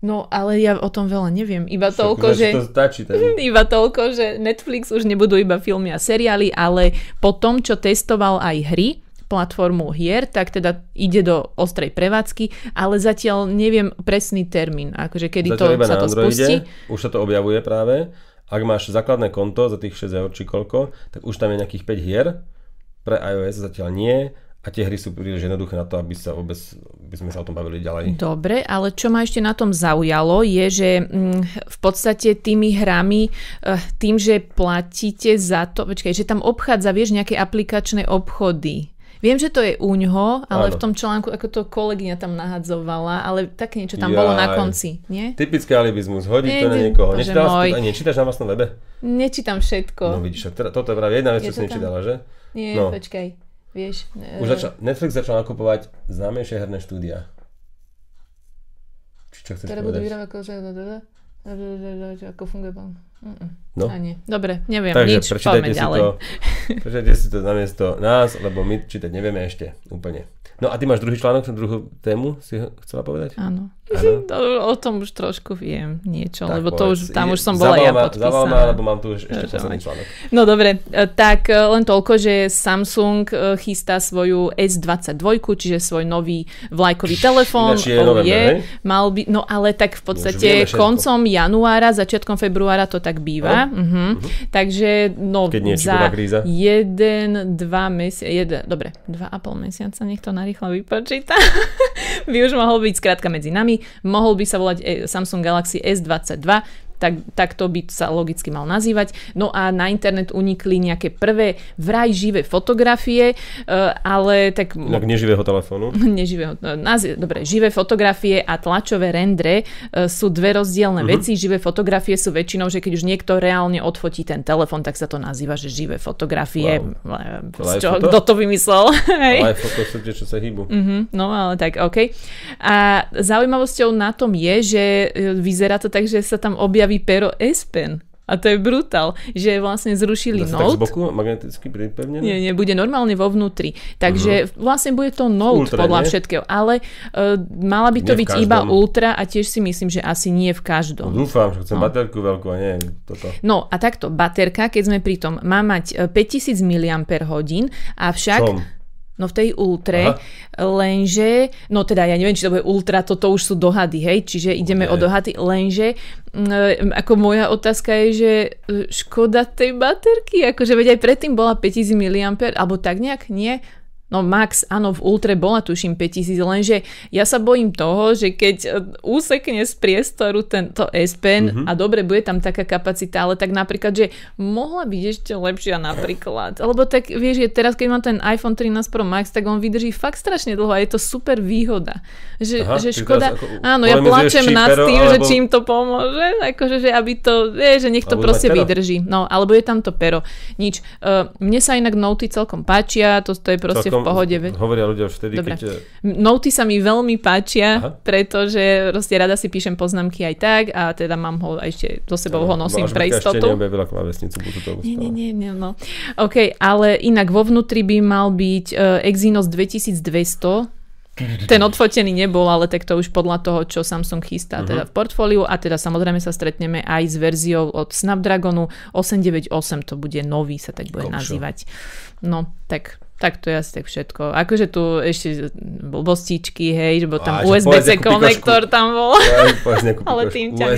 [SPEAKER 2] No, ale ja o tom veľa neviem. Iba
[SPEAKER 1] Však,
[SPEAKER 2] toľko, že...
[SPEAKER 1] To stačí. Ten...
[SPEAKER 2] Iba toľko, že Netflix už nebudú iba filmy a seriály, ale po tom, čo testoval aj hry, platformu hier, tak teda ide do ostrej prevádzky, ale zatiaľ neviem presný termín, akože kedy to,
[SPEAKER 1] Zatiaľ iba
[SPEAKER 2] sa to
[SPEAKER 1] Androide,
[SPEAKER 2] spustí.
[SPEAKER 1] už sa to objavuje práve. Ak máš základné konto za tých 6 eur či koľko, tak už tam je nejakých 5 hier. Pre iOS zatiaľ nie. A tie hry sú príliš jednoduché na to, aby sa vôbec, by sme sa o tom bavili ďalej.
[SPEAKER 2] Dobre, ale čo ma ešte na tom zaujalo, je, že mm, v podstate tými hrami, eh, tým, že platíte za to, počkaj, že tam obchádza, vieš, nejaké aplikačné obchody. Viem, že to je u ňoho, ale
[SPEAKER 1] Áno.
[SPEAKER 2] v tom článku, ako to kolegyňa tam nahadzovala, ale také niečo tam bolo na
[SPEAKER 1] Jaj.
[SPEAKER 2] konci, nie?
[SPEAKER 1] Typický alibizmus, hodiť
[SPEAKER 2] Nie,
[SPEAKER 1] to na
[SPEAKER 2] nie,
[SPEAKER 1] niekoho. Nečítala
[SPEAKER 2] môj.
[SPEAKER 1] to, nečítaš na vlastnom webe?
[SPEAKER 2] Nečítam všetko.
[SPEAKER 1] No vidíš, teda, toto je práve jedna vec,
[SPEAKER 2] Je
[SPEAKER 1] čo si
[SPEAKER 2] tam?
[SPEAKER 1] nečítala, že?
[SPEAKER 2] Nie,
[SPEAKER 1] No.
[SPEAKER 2] počkaj. Vieš, e,
[SPEAKER 1] Už začal, Netflix začal nakupovať známejšie herné štúdia. Či čo chceš
[SPEAKER 2] ktoré budú
[SPEAKER 1] povedať?
[SPEAKER 2] vyrábať ako, ako funguje pán. Mm-mm.
[SPEAKER 1] No.
[SPEAKER 2] A nie. Dobre, neviem
[SPEAKER 1] Takže
[SPEAKER 2] nič,
[SPEAKER 1] prečítajte si,
[SPEAKER 2] ďalej.
[SPEAKER 1] to, prečítajte si to namiesto nás, lebo my čítať nevieme ešte úplne. No a ty máš druhý článok, druhú tému si chcela povedať?
[SPEAKER 2] Áno.
[SPEAKER 1] Áno.
[SPEAKER 2] To, o tom už trošku viem niečo,
[SPEAKER 1] Tak
[SPEAKER 2] lebo to
[SPEAKER 1] povedz.
[SPEAKER 2] už, tam
[SPEAKER 1] Je-
[SPEAKER 2] už som bola ja
[SPEAKER 1] ma- zavolal ma,
[SPEAKER 2] podpísaná.
[SPEAKER 1] lebo mám tu už ešte posledný článok.
[SPEAKER 2] No dobre, e, tak e, len toľko, že Samsung e, chystá svoju S22, čiže svoj nový vlajkový telefón.
[SPEAKER 1] Ináč je november, hej?
[SPEAKER 2] mal by, no ale tak v podstate koncom januára, začiatkom februára to tak býva. Mhm. Takže no
[SPEAKER 1] Keď nie
[SPEAKER 2] za
[SPEAKER 1] kríza.
[SPEAKER 2] jeden, dva mesiace, dobre, dva a pol mesiaca, nech to narýchlo vypočíta. by už mohol byť skrátka medzi nami. Mohol by sa volať e, Samsung Galaxy S22, tak, tak to by sa logicky mal nazývať. No a na internet unikli nejaké prvé vraj živé fotografie, e, ale tak
[SPEAKER 1] Inak neživého telefónu.
[SPEAKER 2] neživého, nazi- dobre, živé fotografie a tlačové rendre e, sú dve rozdielne uh-huh. veci. Živé fotografie sú väčšinou, že keď už niekto reálne odfotí ten telefon, tak sa to nazýva, že živé fotografie.
[SPEAKER 1] Wow.
[SPEAKER 2] E,
[SPEAKER 1] Live
[SPEAKER 2] čo, kto to vymyslel?
[SPEAKER 1] Aj foto sú tie, čo sa hýbu.
[SPEAKER 2] Mhm, no ale tak, OK. A zaujímavosťou na tom je, že e, vyzerá to tak, že sa tam objaví pero S Pen. A to je brutál, že vlastne zrušili
[SPEAKER 1] Dá sa tak z
[SPEAKER 2] Note.
[SPEAKER 1] boku magneticky pripevnené?
[SPEAKER 2] Nie, nie, bude normálne vo vnútri. Takže uh-huh. vlastne bude to Note
[SPEAKER 1] Ultra,
[SPEAKER 2] podľa
[SPEAKER 1] nie?
[SPEAKER 2] všetkého. Ale uh, mala by to
[SPEAKER 1] Nie
[SPEAKER 2] byť iba. Ultra a tiež si myslím, že asi nie v
[SPEAKER 1] No,
[SPEAKER 2] každom.
[SPEAKER 1] dúfam, že chcem baterku veľkú a nie toto.
[SPEAKER 2] No a takto, baterka, keď sme pri tom, má mať e, 5000 mAh, avšak...
[SPEAKER 1] Čom?
[SPEAKER 2] No v tej ultre, lenže, no teda ja neviem, či to bude ultra, toto už sú dohady, hej, čiže ideme
[SPEAKER 1] Nie.
[SPEAKER 2] o dohady, lenže ako moja otázka je, že e, škoda tej baterky, akože veď aj predtým bola 5000 mAh, alebo tak nejak, nie? No max, áno, v Ultre bola tuším 5000, lenže ja sa bojím toho, že keď e, úsekne z priestoru tento S Pen
[SPEAKER 1] Mhm.
[SPEAKER 2] a dobre, bude tam taká kapacita, ale tak napríklad, že mohla byť ešte lepšia napríklad. Lebo tak vieš, že teraz keď mám ten iPhone 13 Pro Max, tak on vydrží fakt strašne dlho a je to super výhoda. Že,
[SPEAKER 1] Aha,
[SPEAKER 2] že škoda,
[SPEAKER 1] ako
[SPEAKER 2] áno, ja plačem nad tým, že
[SPEAKER 1] alebo-
[SPEAKER 2] čím to pomôže, akože, že aby to, vieš, že nech to proste vydrží. No, alebo je tam to pero. Nič. Uh, mne sa inak Noty celkom páčia, to, to je proste v pohode.
[SPEAKER 1] Hovoria ľudia už vtedy,
[SPEAKER 2] Dobre.
[SPEAKER 1] keď... eh,
[SPEAKER 2] Noty sa mi veľmi páčia,
[SPEAKER 1] Aha.
[SPEAKER 2] pretože proste rada si píšem poznámky aj tak a teda mám ho ešte so sebou ho nosím pre
[SPEAKER 1] Žbika ešte
[SPEAKER 2] istotu.
[SPEAKER 1] neobjavila klávesnicu Bluetoothovú
[SPEAKER 2] Nie, nie,
[SPEAKER 1] stále.
[SPEAKER 2] nie, nie, no. OK, ale inak vo vnútri by mal byť uh, Exynos 2200, ten odfotený nebol, ale tak to už podľa toho, čo Samsung chystá
[SPEAKER 1] Mhm.
[SPEAKER 2] teda v portfóliu a teda samozrejme sa stretneme aj s verziou od Snapdragonu 898, to bude nový, sa tak bude
[SPEAKER 1] Kokšo.
[SPEAKER 2] nazývať. No, tak tak to je asi tak všetko. Akože tu ešte blbostičky, hej, že bol tam USB-C konektor tam bol.
[SPEAKER 1] Ja,
[SPEAKER 2] Ale tým ťa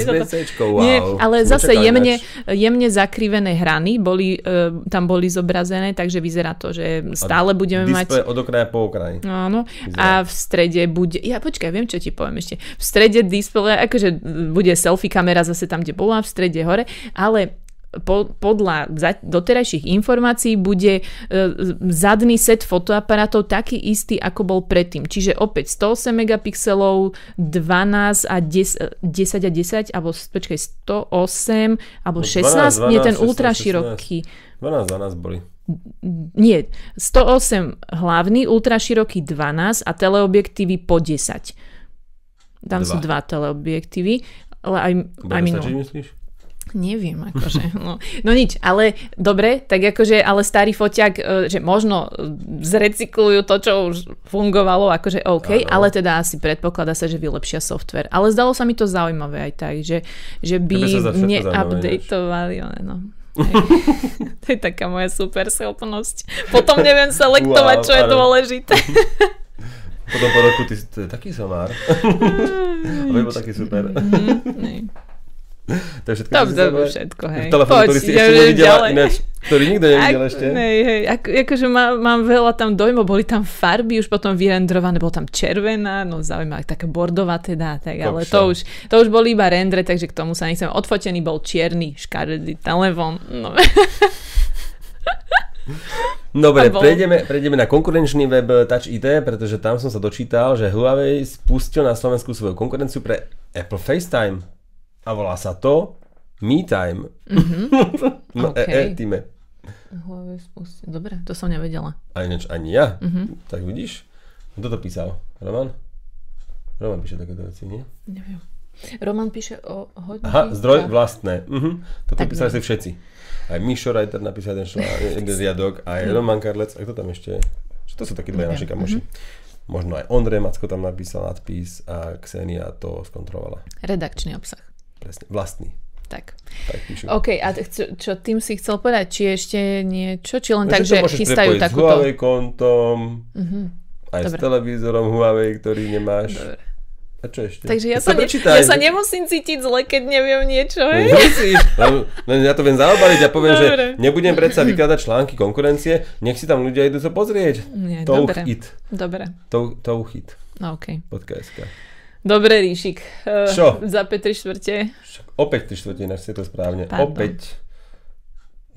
[SPEAKER 1] wow.
[SPEAKER 2] Nie, ale
[SPEAKER 1] Som
[SPEAKER 2] zase jemne, jemne zakrivené hrany boli, e, tam boli zobrazené, takže vyzerá to, že stále budeme mať...
[SPEAKER 1] Od okraja po okraji.
[SPEAKER 2] Áno. A v strede bude... Ja počkaj, viem, čo ti poviem ešte. V strede displeja, akože bude selfie kamera zase tam, kde bola, v strede hore, ale po, podľa doterajších informácií bude e, zadný set fotoaparátov taký istý, ako bol predtým. Čiže opäť 108 megapixelov, 12 a 10, 10 a 10, alebo počkaj, 108, alebo
[SPEAKER 1] No,
[SPEAKER 2] 16,
[SPEAKER 1] 12,
[SPEAKER 2] nie ten
[SPEAKER 1] 16,
[SPEAKER 2] ultra
[SPEAKER 1] 16.
[SPEAKER 2] široký.
[SPEAKER 1] 12, 12 boli.
[SPEAKER 2] Nie, 108 hlavný, ultra široký 12 a teleobjektívy po 10. Tam
[SPEAKER 1] Dva.
[SPEAKER 2] sú dva teleobjektívy, ale aj, aj
[SPEAKER 1] Bude
[SPEAKER 2] minul.
[SPEAKER 1] stačiť, myslíš?
[SPEAKER 2] Neviem, akože. No, no nič, ale dobre, tak akože, ale starý foťak, e, že možno e, zrecyklujú to, čo už fungovalo, akože OK,
[SPEAKER 1] Áno.
[SPEAKER 2] ale teda asi predpokladá sa, že vylepšia software. Ale zdalo sa mi to zaujímavé aj tak, že, že by one, no. To je taká moja super schopnosť. Potom neviem selektovať,
[SPEAKER 1] Wow,
[SPEAKER 2] čo je dôležité.
[SPEAKER 1] Potom po roku ty taký somár. Aby bol taký super.
[SPEAKER 2] Nej.
[SPEAKER 1] To je všetko.
[SPEAKER 2] To
[SPEAKER 1] si
[SPEAKER 2] je
[SPEAKER 1] zaujímavé?
[SPEAKER 2] všetko, hej.
[SPEAKER 1] Telefón, ktorý si
[SPEAKER 2] ja
[SPEAKER 1] ešte nevidela,
[SPEAKER 2] ďalej.
[SPEAKER 1] ináč, ktorý nikto nevidel ešte.
[SPEAKER 2] Nej, hej, ako, akože má, mám veľa tam dojmov, boli tam farby už potom vyrendrované, bolo tam červená, no zaujímavé, taká bordová teda, tak, ale to už, to už boli iba rendre, takže k tomu sa nechcem. Odfotený bol čierny, škaredý telefón. No.
[SPEAKER 1] Dobre,
[SPEAKER 2] bol-
[SPEAKER 1] prejdeme, prejdeme na konkurenčný web Touch ID, pretože tam som sa dočítal, že Huawei spustil na Slovensku svoju konkurenciu pre Apple FaceTime. A volá sa to MeTime. no,
[SPEAKER 2] OK.
[SPEAKER 1] e, e, týme.
[SPEAKER 2] Huawei spustil. Dobre, to som nevedela.
[SPEAKER 1] Ani, ani ja. Tak vidíš? Kto to písal? Roman? Roman píše takéto veci, nie?
[SPEAKER 2] Neviem. Roman píše o hodnotách.
[SPEAKER 1] Aha, zdroj vlastné. Mhm. Toto
[SPEAKER 2] Tak
[SPEAKER 1] písali
[SPEAKER 2] neviem.
[SPEAKER 1] si všetci. Aj Mišo Reiter napísal jeden riadok, aj Roman Karlec, a kto tam ešte? Čo To sú takí dvaja naši kamoši. Možno aj Ondrej Macko tam napísal nadpis a Ksenia to skontrolovala.
[SPEAKER 2] Redakčný obsah.
[SPEAKER 1] Presne, vlastný.
[SPEAKER 2] Tak.
[SPEAKER 1] Tak.
[SPEAKER 2] OK, a čo, čo tým si chcel povedať? Či ešte niečo? Či len
[SPEAKER 1] No,
[SPEAKER 2] tak,
[SPEAKER 1] to
[SPEAKER 2] že chystajú
[SPEAKER 1] s
[SPEAKER 2] takúto...
[SPEAKER 1] Huawei kontom, aj s
[SPEAKER 2] Dobre.
[SPEAKER 1] televízorom Huawei, ktorý nemáš.
[SPEAKER 2] Dobre.
[SPEAKER 1] A čo ešte?
[SPEAKER 2] Takže ja
[SPEAKER 1] Tak
[SPEAKER 2] sa,
[SPEAKER 1] to
[SPEAKER 2] ne, ja sa nemusím cítiť zle, keď neviem niečo. hej?
[SPEAKER 1] Nemusíš, len, len ja to viem zaobaliť a poviem,
[SPEAKER 2] Dobre.
[SPEAKER 1] že nebudem predsa vykladať články konkurencie, nech si tam ľudia idú to pozrieť.
[SPEAKER 2] Nie,
[SPEAKER 1] Touch
[SPEAKER 2] dobre.
[SPEAKER 1] it.
[SPEAKER 2] Dobre,
[SPEAKER 1] Tou- Touchit.
[SPEAKER 2] no OK.
[SPEAKER 1] .sk.
[SPEAKER 2] Dobre, Ríšik. Uh,
[SPEAKER 1] Čo?
[SPEAKER 2] Za Petri štvrte.
[SPEAKER 1] Však opäť 3 štvrte, ináč si to správne.
[SPEAKER 2] Pardon.
[SPEAKER 1] Opäť.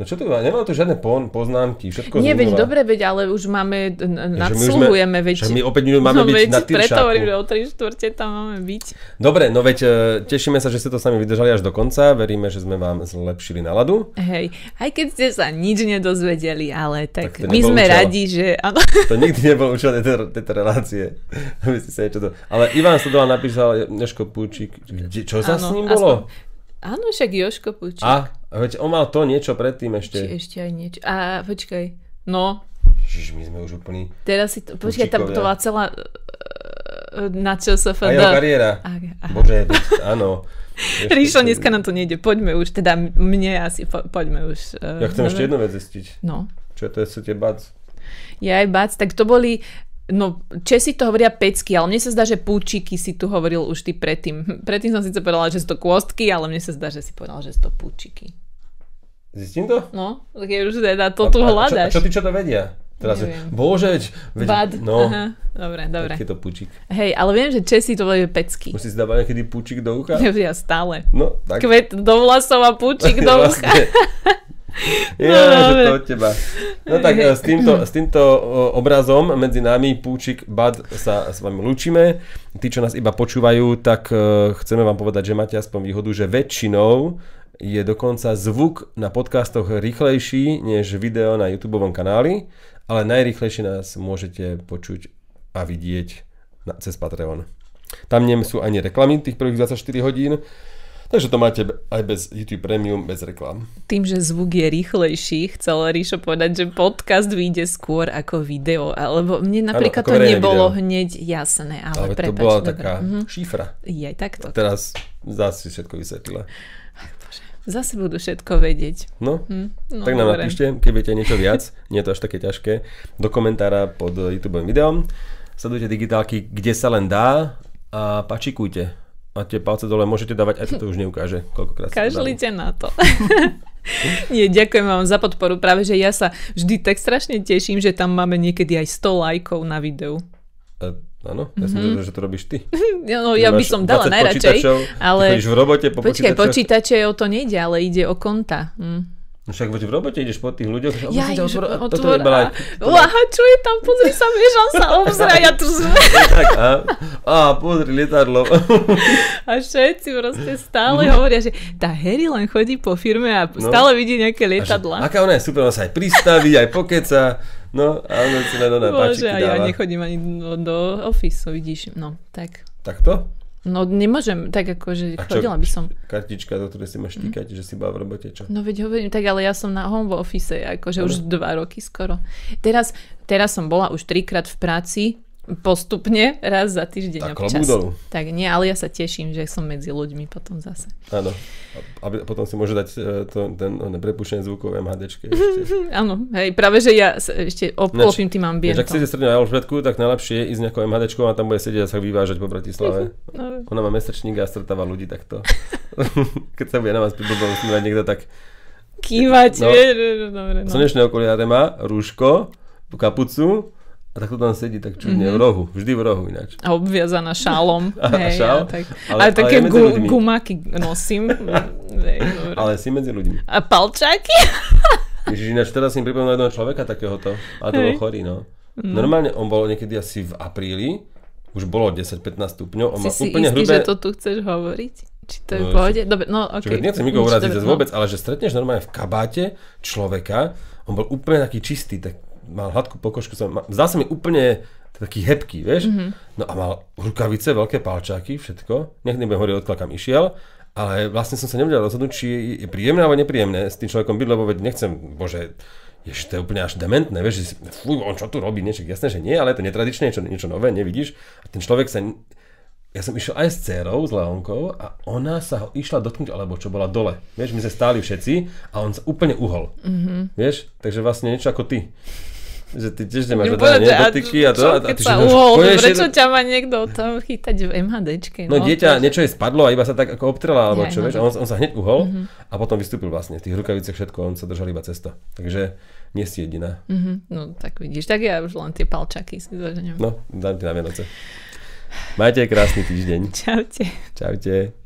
[SPEAKER 1] No čo to má? Nemá tu žiadne pon, poznámky, všetko
[SPEAKER 2] Nie, veď dobre, veď, ale už máme,
[SPEAKER 1] Že my
[SPEAKER 2] nadsluhujeme, veď...
[SPEAKER 1] Však my opäť minút máme
[SPEAKER 2] no,
[SPEAKER 1] byť
[SPEAKER 2] veď,
[SPEAKER 1] na
[SPEAKER 2] preto
[SPEAKER 1] Tyršáku.
[SPEAKER 2] hovorím, že o 3 štvrte tam máme byť.
[SPEAKER 1] Dobre, no veď e, tešíme sa, že ste to sami vydržali až do konca. Veríme, že sme vám zlepšili náladu.
[SPEAKER 2] Hej, aj keď ste sa nič nedozvedeli, ale tak,
[SPEAKER 1] Tak
[SPEAKER 2] my sme
[SPEAKER 1] účel.
[SPEAKER 2] radi, že... Áno,
[SPEAKER 1] To nikdy nebol účel tejto, tejto relácie. Aby ste sa niečo to... Ale Ivan Stodola napísal Jožko Púčik. Kde, čo sa s
[SPEAKER 2] Áno,
[SPEAKER 1] ním
[SPEAKER 2] aspoň-
[SPEAKER 1] bolo?
[SPEAKER 2] Áno však Joško Pučík.
[SPEAKER 1] A, veď on mal to niečo predtým
[SPEAKER 2] Či
[SPEAKER 1] ešte.
[SPEAKER 2] ešte aj niečo. A počkaj, no,
[SPEAKER 1] Ježiš, my sme už úplní...
[SPEAKER 2] teraz si to... Počkaj, tam to bola celá... e, Na čo sa
[SPEAKER 1] A jeho kariéra.
[SPEAKER 2] Aha.
[SPEAKER 1] Bože, áno. Ešte-
[SPEAKER 2] Ríšo, dneska nám to nejde. Poďme už, teda mne asi, po, poďme už. e,
[SPEAKER 1] Ja chcem ešte
[SPEAKER 2] dobre?
[SPEAKER 1] jednu vec zistiť.
[SPEAKER 2] No.
[SPEAKER 1] Čo je to je bac?
[SPEAKER 2] Ja aj bac, tak to boli... No, Česi to hovoria pecky, ale mne sa zdá, že púčiky si tu hovoril už ty predtým. Predtým som síce povedala, že sú to kôstky, ale mne sa zdá, že si povedal, že sú to púčiky.
[SPEAKER 1] Zistím to?
[SPEAKER 2] No, tak je už teda to tu
[SPEAKER 1] a čo-. A čo, ty čo to vedia? Teraz,
[SPEAKER 2] Neviem.
[SPEAKER 1] bože, veď,
[SPEAKER 2] Bad.
[SPEAKER 1] no,
[SPEAKER 2] Aha. Dobre, dobre.
[SPEAKER 1] taký je to pučík.
[SPEAKER 2] Hej, ale viem, že Česi to volajú pecky.
[SPEAKER 1] Musíš si dávať niekedy pučík do ucha?
[SPEAKER 2] Ja stále.
[SPEAKER 1] No, tak.
[SPEAKER 2] Kvet do vlasov a púčik do ucha.
[SPEAKER 1] Ja,
[SPEAKER 2] No,
[SPEAKER 1] že to od teba. No tak e, s týmto, s týmto o, obrazom medzi nami Púčik Bad sa s vami lúčime. Tí, čo nás iba počúvajú, tak e, chceme vám povedať, že máte aspoň výhodu, že väčšinou je dokonca zvuk na podcastoch rýchlejší než video na YouTube kanáli, ale najrýchlejšie nás môžete počuť a vidieť na, cez Patreon. Tam nie sú ani reklamy tých prvých 24 hodín, takže to máte aj bez YouTube Premium, bez reklam.
[SPEAKER 2] Tým, že zvuk je rýchlejší, chcel Ríšo povedať, že podcast vyjde skôr ako video, alebo mne napríklad
[SPEAKER 1] ako
[SPEAKER 2] to nebolo
[SPEAKER 1] video.
[SPEAKER 2] hneď jasné, ale,
[SPEAKER 1] Ale
[SPEAKER 2] prepáč,
[SPEAKER 1] to bola
[SPEAKER 2] dobre.
[SPEAKER 1] taká
[SPEAKER 2] Mhm.
[SPEAKER 1] šifra.
[SPEAKER 2] Je takto.
[SPEAKER 1] Teraz zase si všetko vysvetlila.
[SPEAKER 2] Zase budú všetko vedieť.
[SPEAKER 1] No,
[SPEAKER 2] Hm, no
[SPEAKER 1] tak nám
[SPEAKER 2] dobre.
[SPEAKER 1] napíšte, keď viete niečo viac, nie je to až také ťažké, do komentára pod YouTube videom. Sledujte digitálky, kde sa len dá a pačikujte. A tie palce dole môžete dávať, aj to už neukáže, koľkokrát.
[SPEAKER 2] Kašlite na to. Nie, ďakujem vám za podporu. Práve, že ja sa vždy tak strašne teším, že tam máme niekedy aj 100 lajkov na videu.
[SPEAKER 1] E, Áno, ja som mm-hmm. že to robíš ty.
[SPEAKER 2] No, ja by som dala
[SPEAKER 1] 20
[SPEAKER 2] najradšej, ale...
[SPEAKER 1] v robote po
[SPEAKER 2] Počkaj, počítače o to nejde, ale ide o konta. Hm.
[SPEAKER 1] No Však veď v robote ideš po tých ľuďoch. že
[SPEAKER 2] Ja
[SPEAKER 1] musíte
[SPEAKER 2] už
[SPEAKER 1] otvor- toto
[SPEAKER 2] otvor...
[SPEAKER 1] iba-
[SPEAKER 2] Uáha, čo je tam? Pozri sa, on sa obzrá, ja tu sme.
[SPEAKER 1] tak, a, a pozri, lietadlo.
[SPEAKER 2] A všetci proste stále hovoria, že tá Harry len chodí po firme a
[SPEAKER 1] No.
[SPEAKER 2] stále vidí nejaké
[SPEAKER 1] A že,
[SPEAKER 2] lietadla.
[SPEAKER 1] aká ona je super, ona sa aj pristaví, aj pokeca. No, a ona si len ona
[SPEAKER 2] Bože,
[SPEAKER 1] páčiky
[SPEAKER 2] a ja
[SPEAKER 1] dáva.
[SPEAKER 2] nechodím ani do, do office, vidíš. No, tak.
[SPEAKER 1] Takto?
[SPEAKER 2] No, nemôžem, tak akože
[SPEAKER 1] A čo?
[SPEAKER 2] chodila by som.
[SPEAKER 1] Kartička, do ktorej si máš týkať, že si bola v robote, čo?
[SPEAKER 2] No veď hovorím, tak ale ja som na home office, akože už dva roky skoro. Teraz, teraz som bola už trikrát v práci, postupne, raz za týždeň
[SPEAKER 1] Tak
[SPEAKER 2] občas.
[SPEAKER 1] dolu.
[SPEAKER 2] Tak nie, ale ja sa teším, že som medzi ľuďmi potom zase.
[SPEAKER 1] Áno. A potom si môže dať e, to, ten one, prepuštené zvukov MHDčke ešte.
[SPEAKER 2] Áno, hej, práve, že ja ešte obklopím tým
[SPEAKER 1] Ináč, ak
[SPEAKER 2] ambientom.
[SPEAKER 1] chcete strednú Alžbetku, tak najlepšie je ísť nejakou MHDčkou a tam bude sedieť a sa vyvážať po Bratislave.
[SPEAKER 2] No,
[SPEAKER 1] Ona má mesačník a stretáva ľudí takto. Keď sa bude na vás pri blbom niekto, tak
[SPEAKER 2] kývať,
[SPEAKER 1] No.
[SPEAKER 2] vieš, dobre, no.
[SPEAKER 1] slnečné okuliare má, rúško, kapucu a takto tam sedí tak čudne
[SPEAKER 2] Mhm.
[SPEAKER 1] v rohu, vždy v rohu ináč.
[SPEAKER 2] A obviazaná šálom.
[SPEAKER 1] A-
[SPEAKER 2] hej,
[SPEAKER 1] šál?
[SPEAKER 2] a tak.
[SPEAKER 1] Ale-
[SPEAKER 2] Ale,
[SPEAKER 1] ale
[SPEAKER 2] také
[SPEAKER 1] medzi
[SPEAKER 2] gu,
[SPEAKER 1] ľuďmi.
[SPEAKER 2] gumáky nosím. hej.
[SPEAKER 1] Ale si medzi ľuďmi.
[SPEAKER 2] A palčáky?
[SPEAKER 1] Ježiš, ináč teraz si pripomínam jedného človeka takéhoto. A to bol chorý, no. Normálne on bol niekedy asi v apríli, už bolo 10-15 stupňov. On
[SPEAKER 2] Si
[SPEAKER 1] mal
[SPEAKER 2] si
[SPEAKER 1] úplne
[SPEAKER 2] istý,
[SPEAKER 1] hrubé...
[SPEAKER 2] že to tu chceš hovoriť? Či to je v
[SPEAKER 1] No,
[SPEAKER 2] pohode? Dobre, no
[SPEAKER 1] Čo,
[SPEAKER 2] okej.
[SPEAKER 1] nechcem nikoho uraziť
[SPEAKER 2] no.
[SPEAKER 1] vôbec, ale že stretneš normálne v kabáte človeka, on bol úplne taký čistý, tak mal hladkú pokožku, som, zdal sa mi úplne taký hebký, vieš?
[SPEAKER 2] Mhm.
[SPEAKER 1] Mm-hmm. No a mal rukavice, veľké palčáky, všetko. Nech nebudem hovoriť, odkiaľ kam išiel, ale vlastne som sa nevedel rozhodnúť, či je príjemné alebo nepríjemné s tým človekom byť, lebo veď nechcem, bože, Ježiš, to je úplne až dementné, vieš, že si, fuj, on čo tu robí, niečo, jasné, že nie, ale je to netradičné, niečo, niečo nové, nevidíš. A ten človek sa, ja som išiel aj s dcerou, s Leonkou a ona sa ho išla dotknúť, alebo čo bola dole. Vieš, my sme stáli všetci a on sa úplne uhol. Mm-hmm. Vieš, takže vlastne niečo ako ty. Že ty tiež nemáš teda
[SPEAKER 2] povedať,
[SPEAKER 1] nie,
[SPEAKER 2] a
[SPEAKER 1] to. a, a ty,
[SPEAKER 2] sa uhol, prečo ťa má niekto tam chytať v MHDčke?
[SPEAKER 1] No dieťa,
[SPEAKER 2] to-
[SPEAKER 1] niečo jej spadlo a iba sa tak ako obtrela, alebo čo,
[SPEAKER 2] no
[SPEAKER 1] vieš, a on, on sa hneď uhol a potom vystúpil vlastne. V tých rukaviciach všetko, on sa držal iba cesto. Takže nie si jediná.
[SPEAKER 2] Mhm, No tak vidíš, tak ja už len tie palčaky si zoženiem.
[SPEAKER 1] No, dám ti na Vianoce. Majte krásny týždeň.
[SPEAKER 2] Čaute.
[SPEAKER 1] Čaute.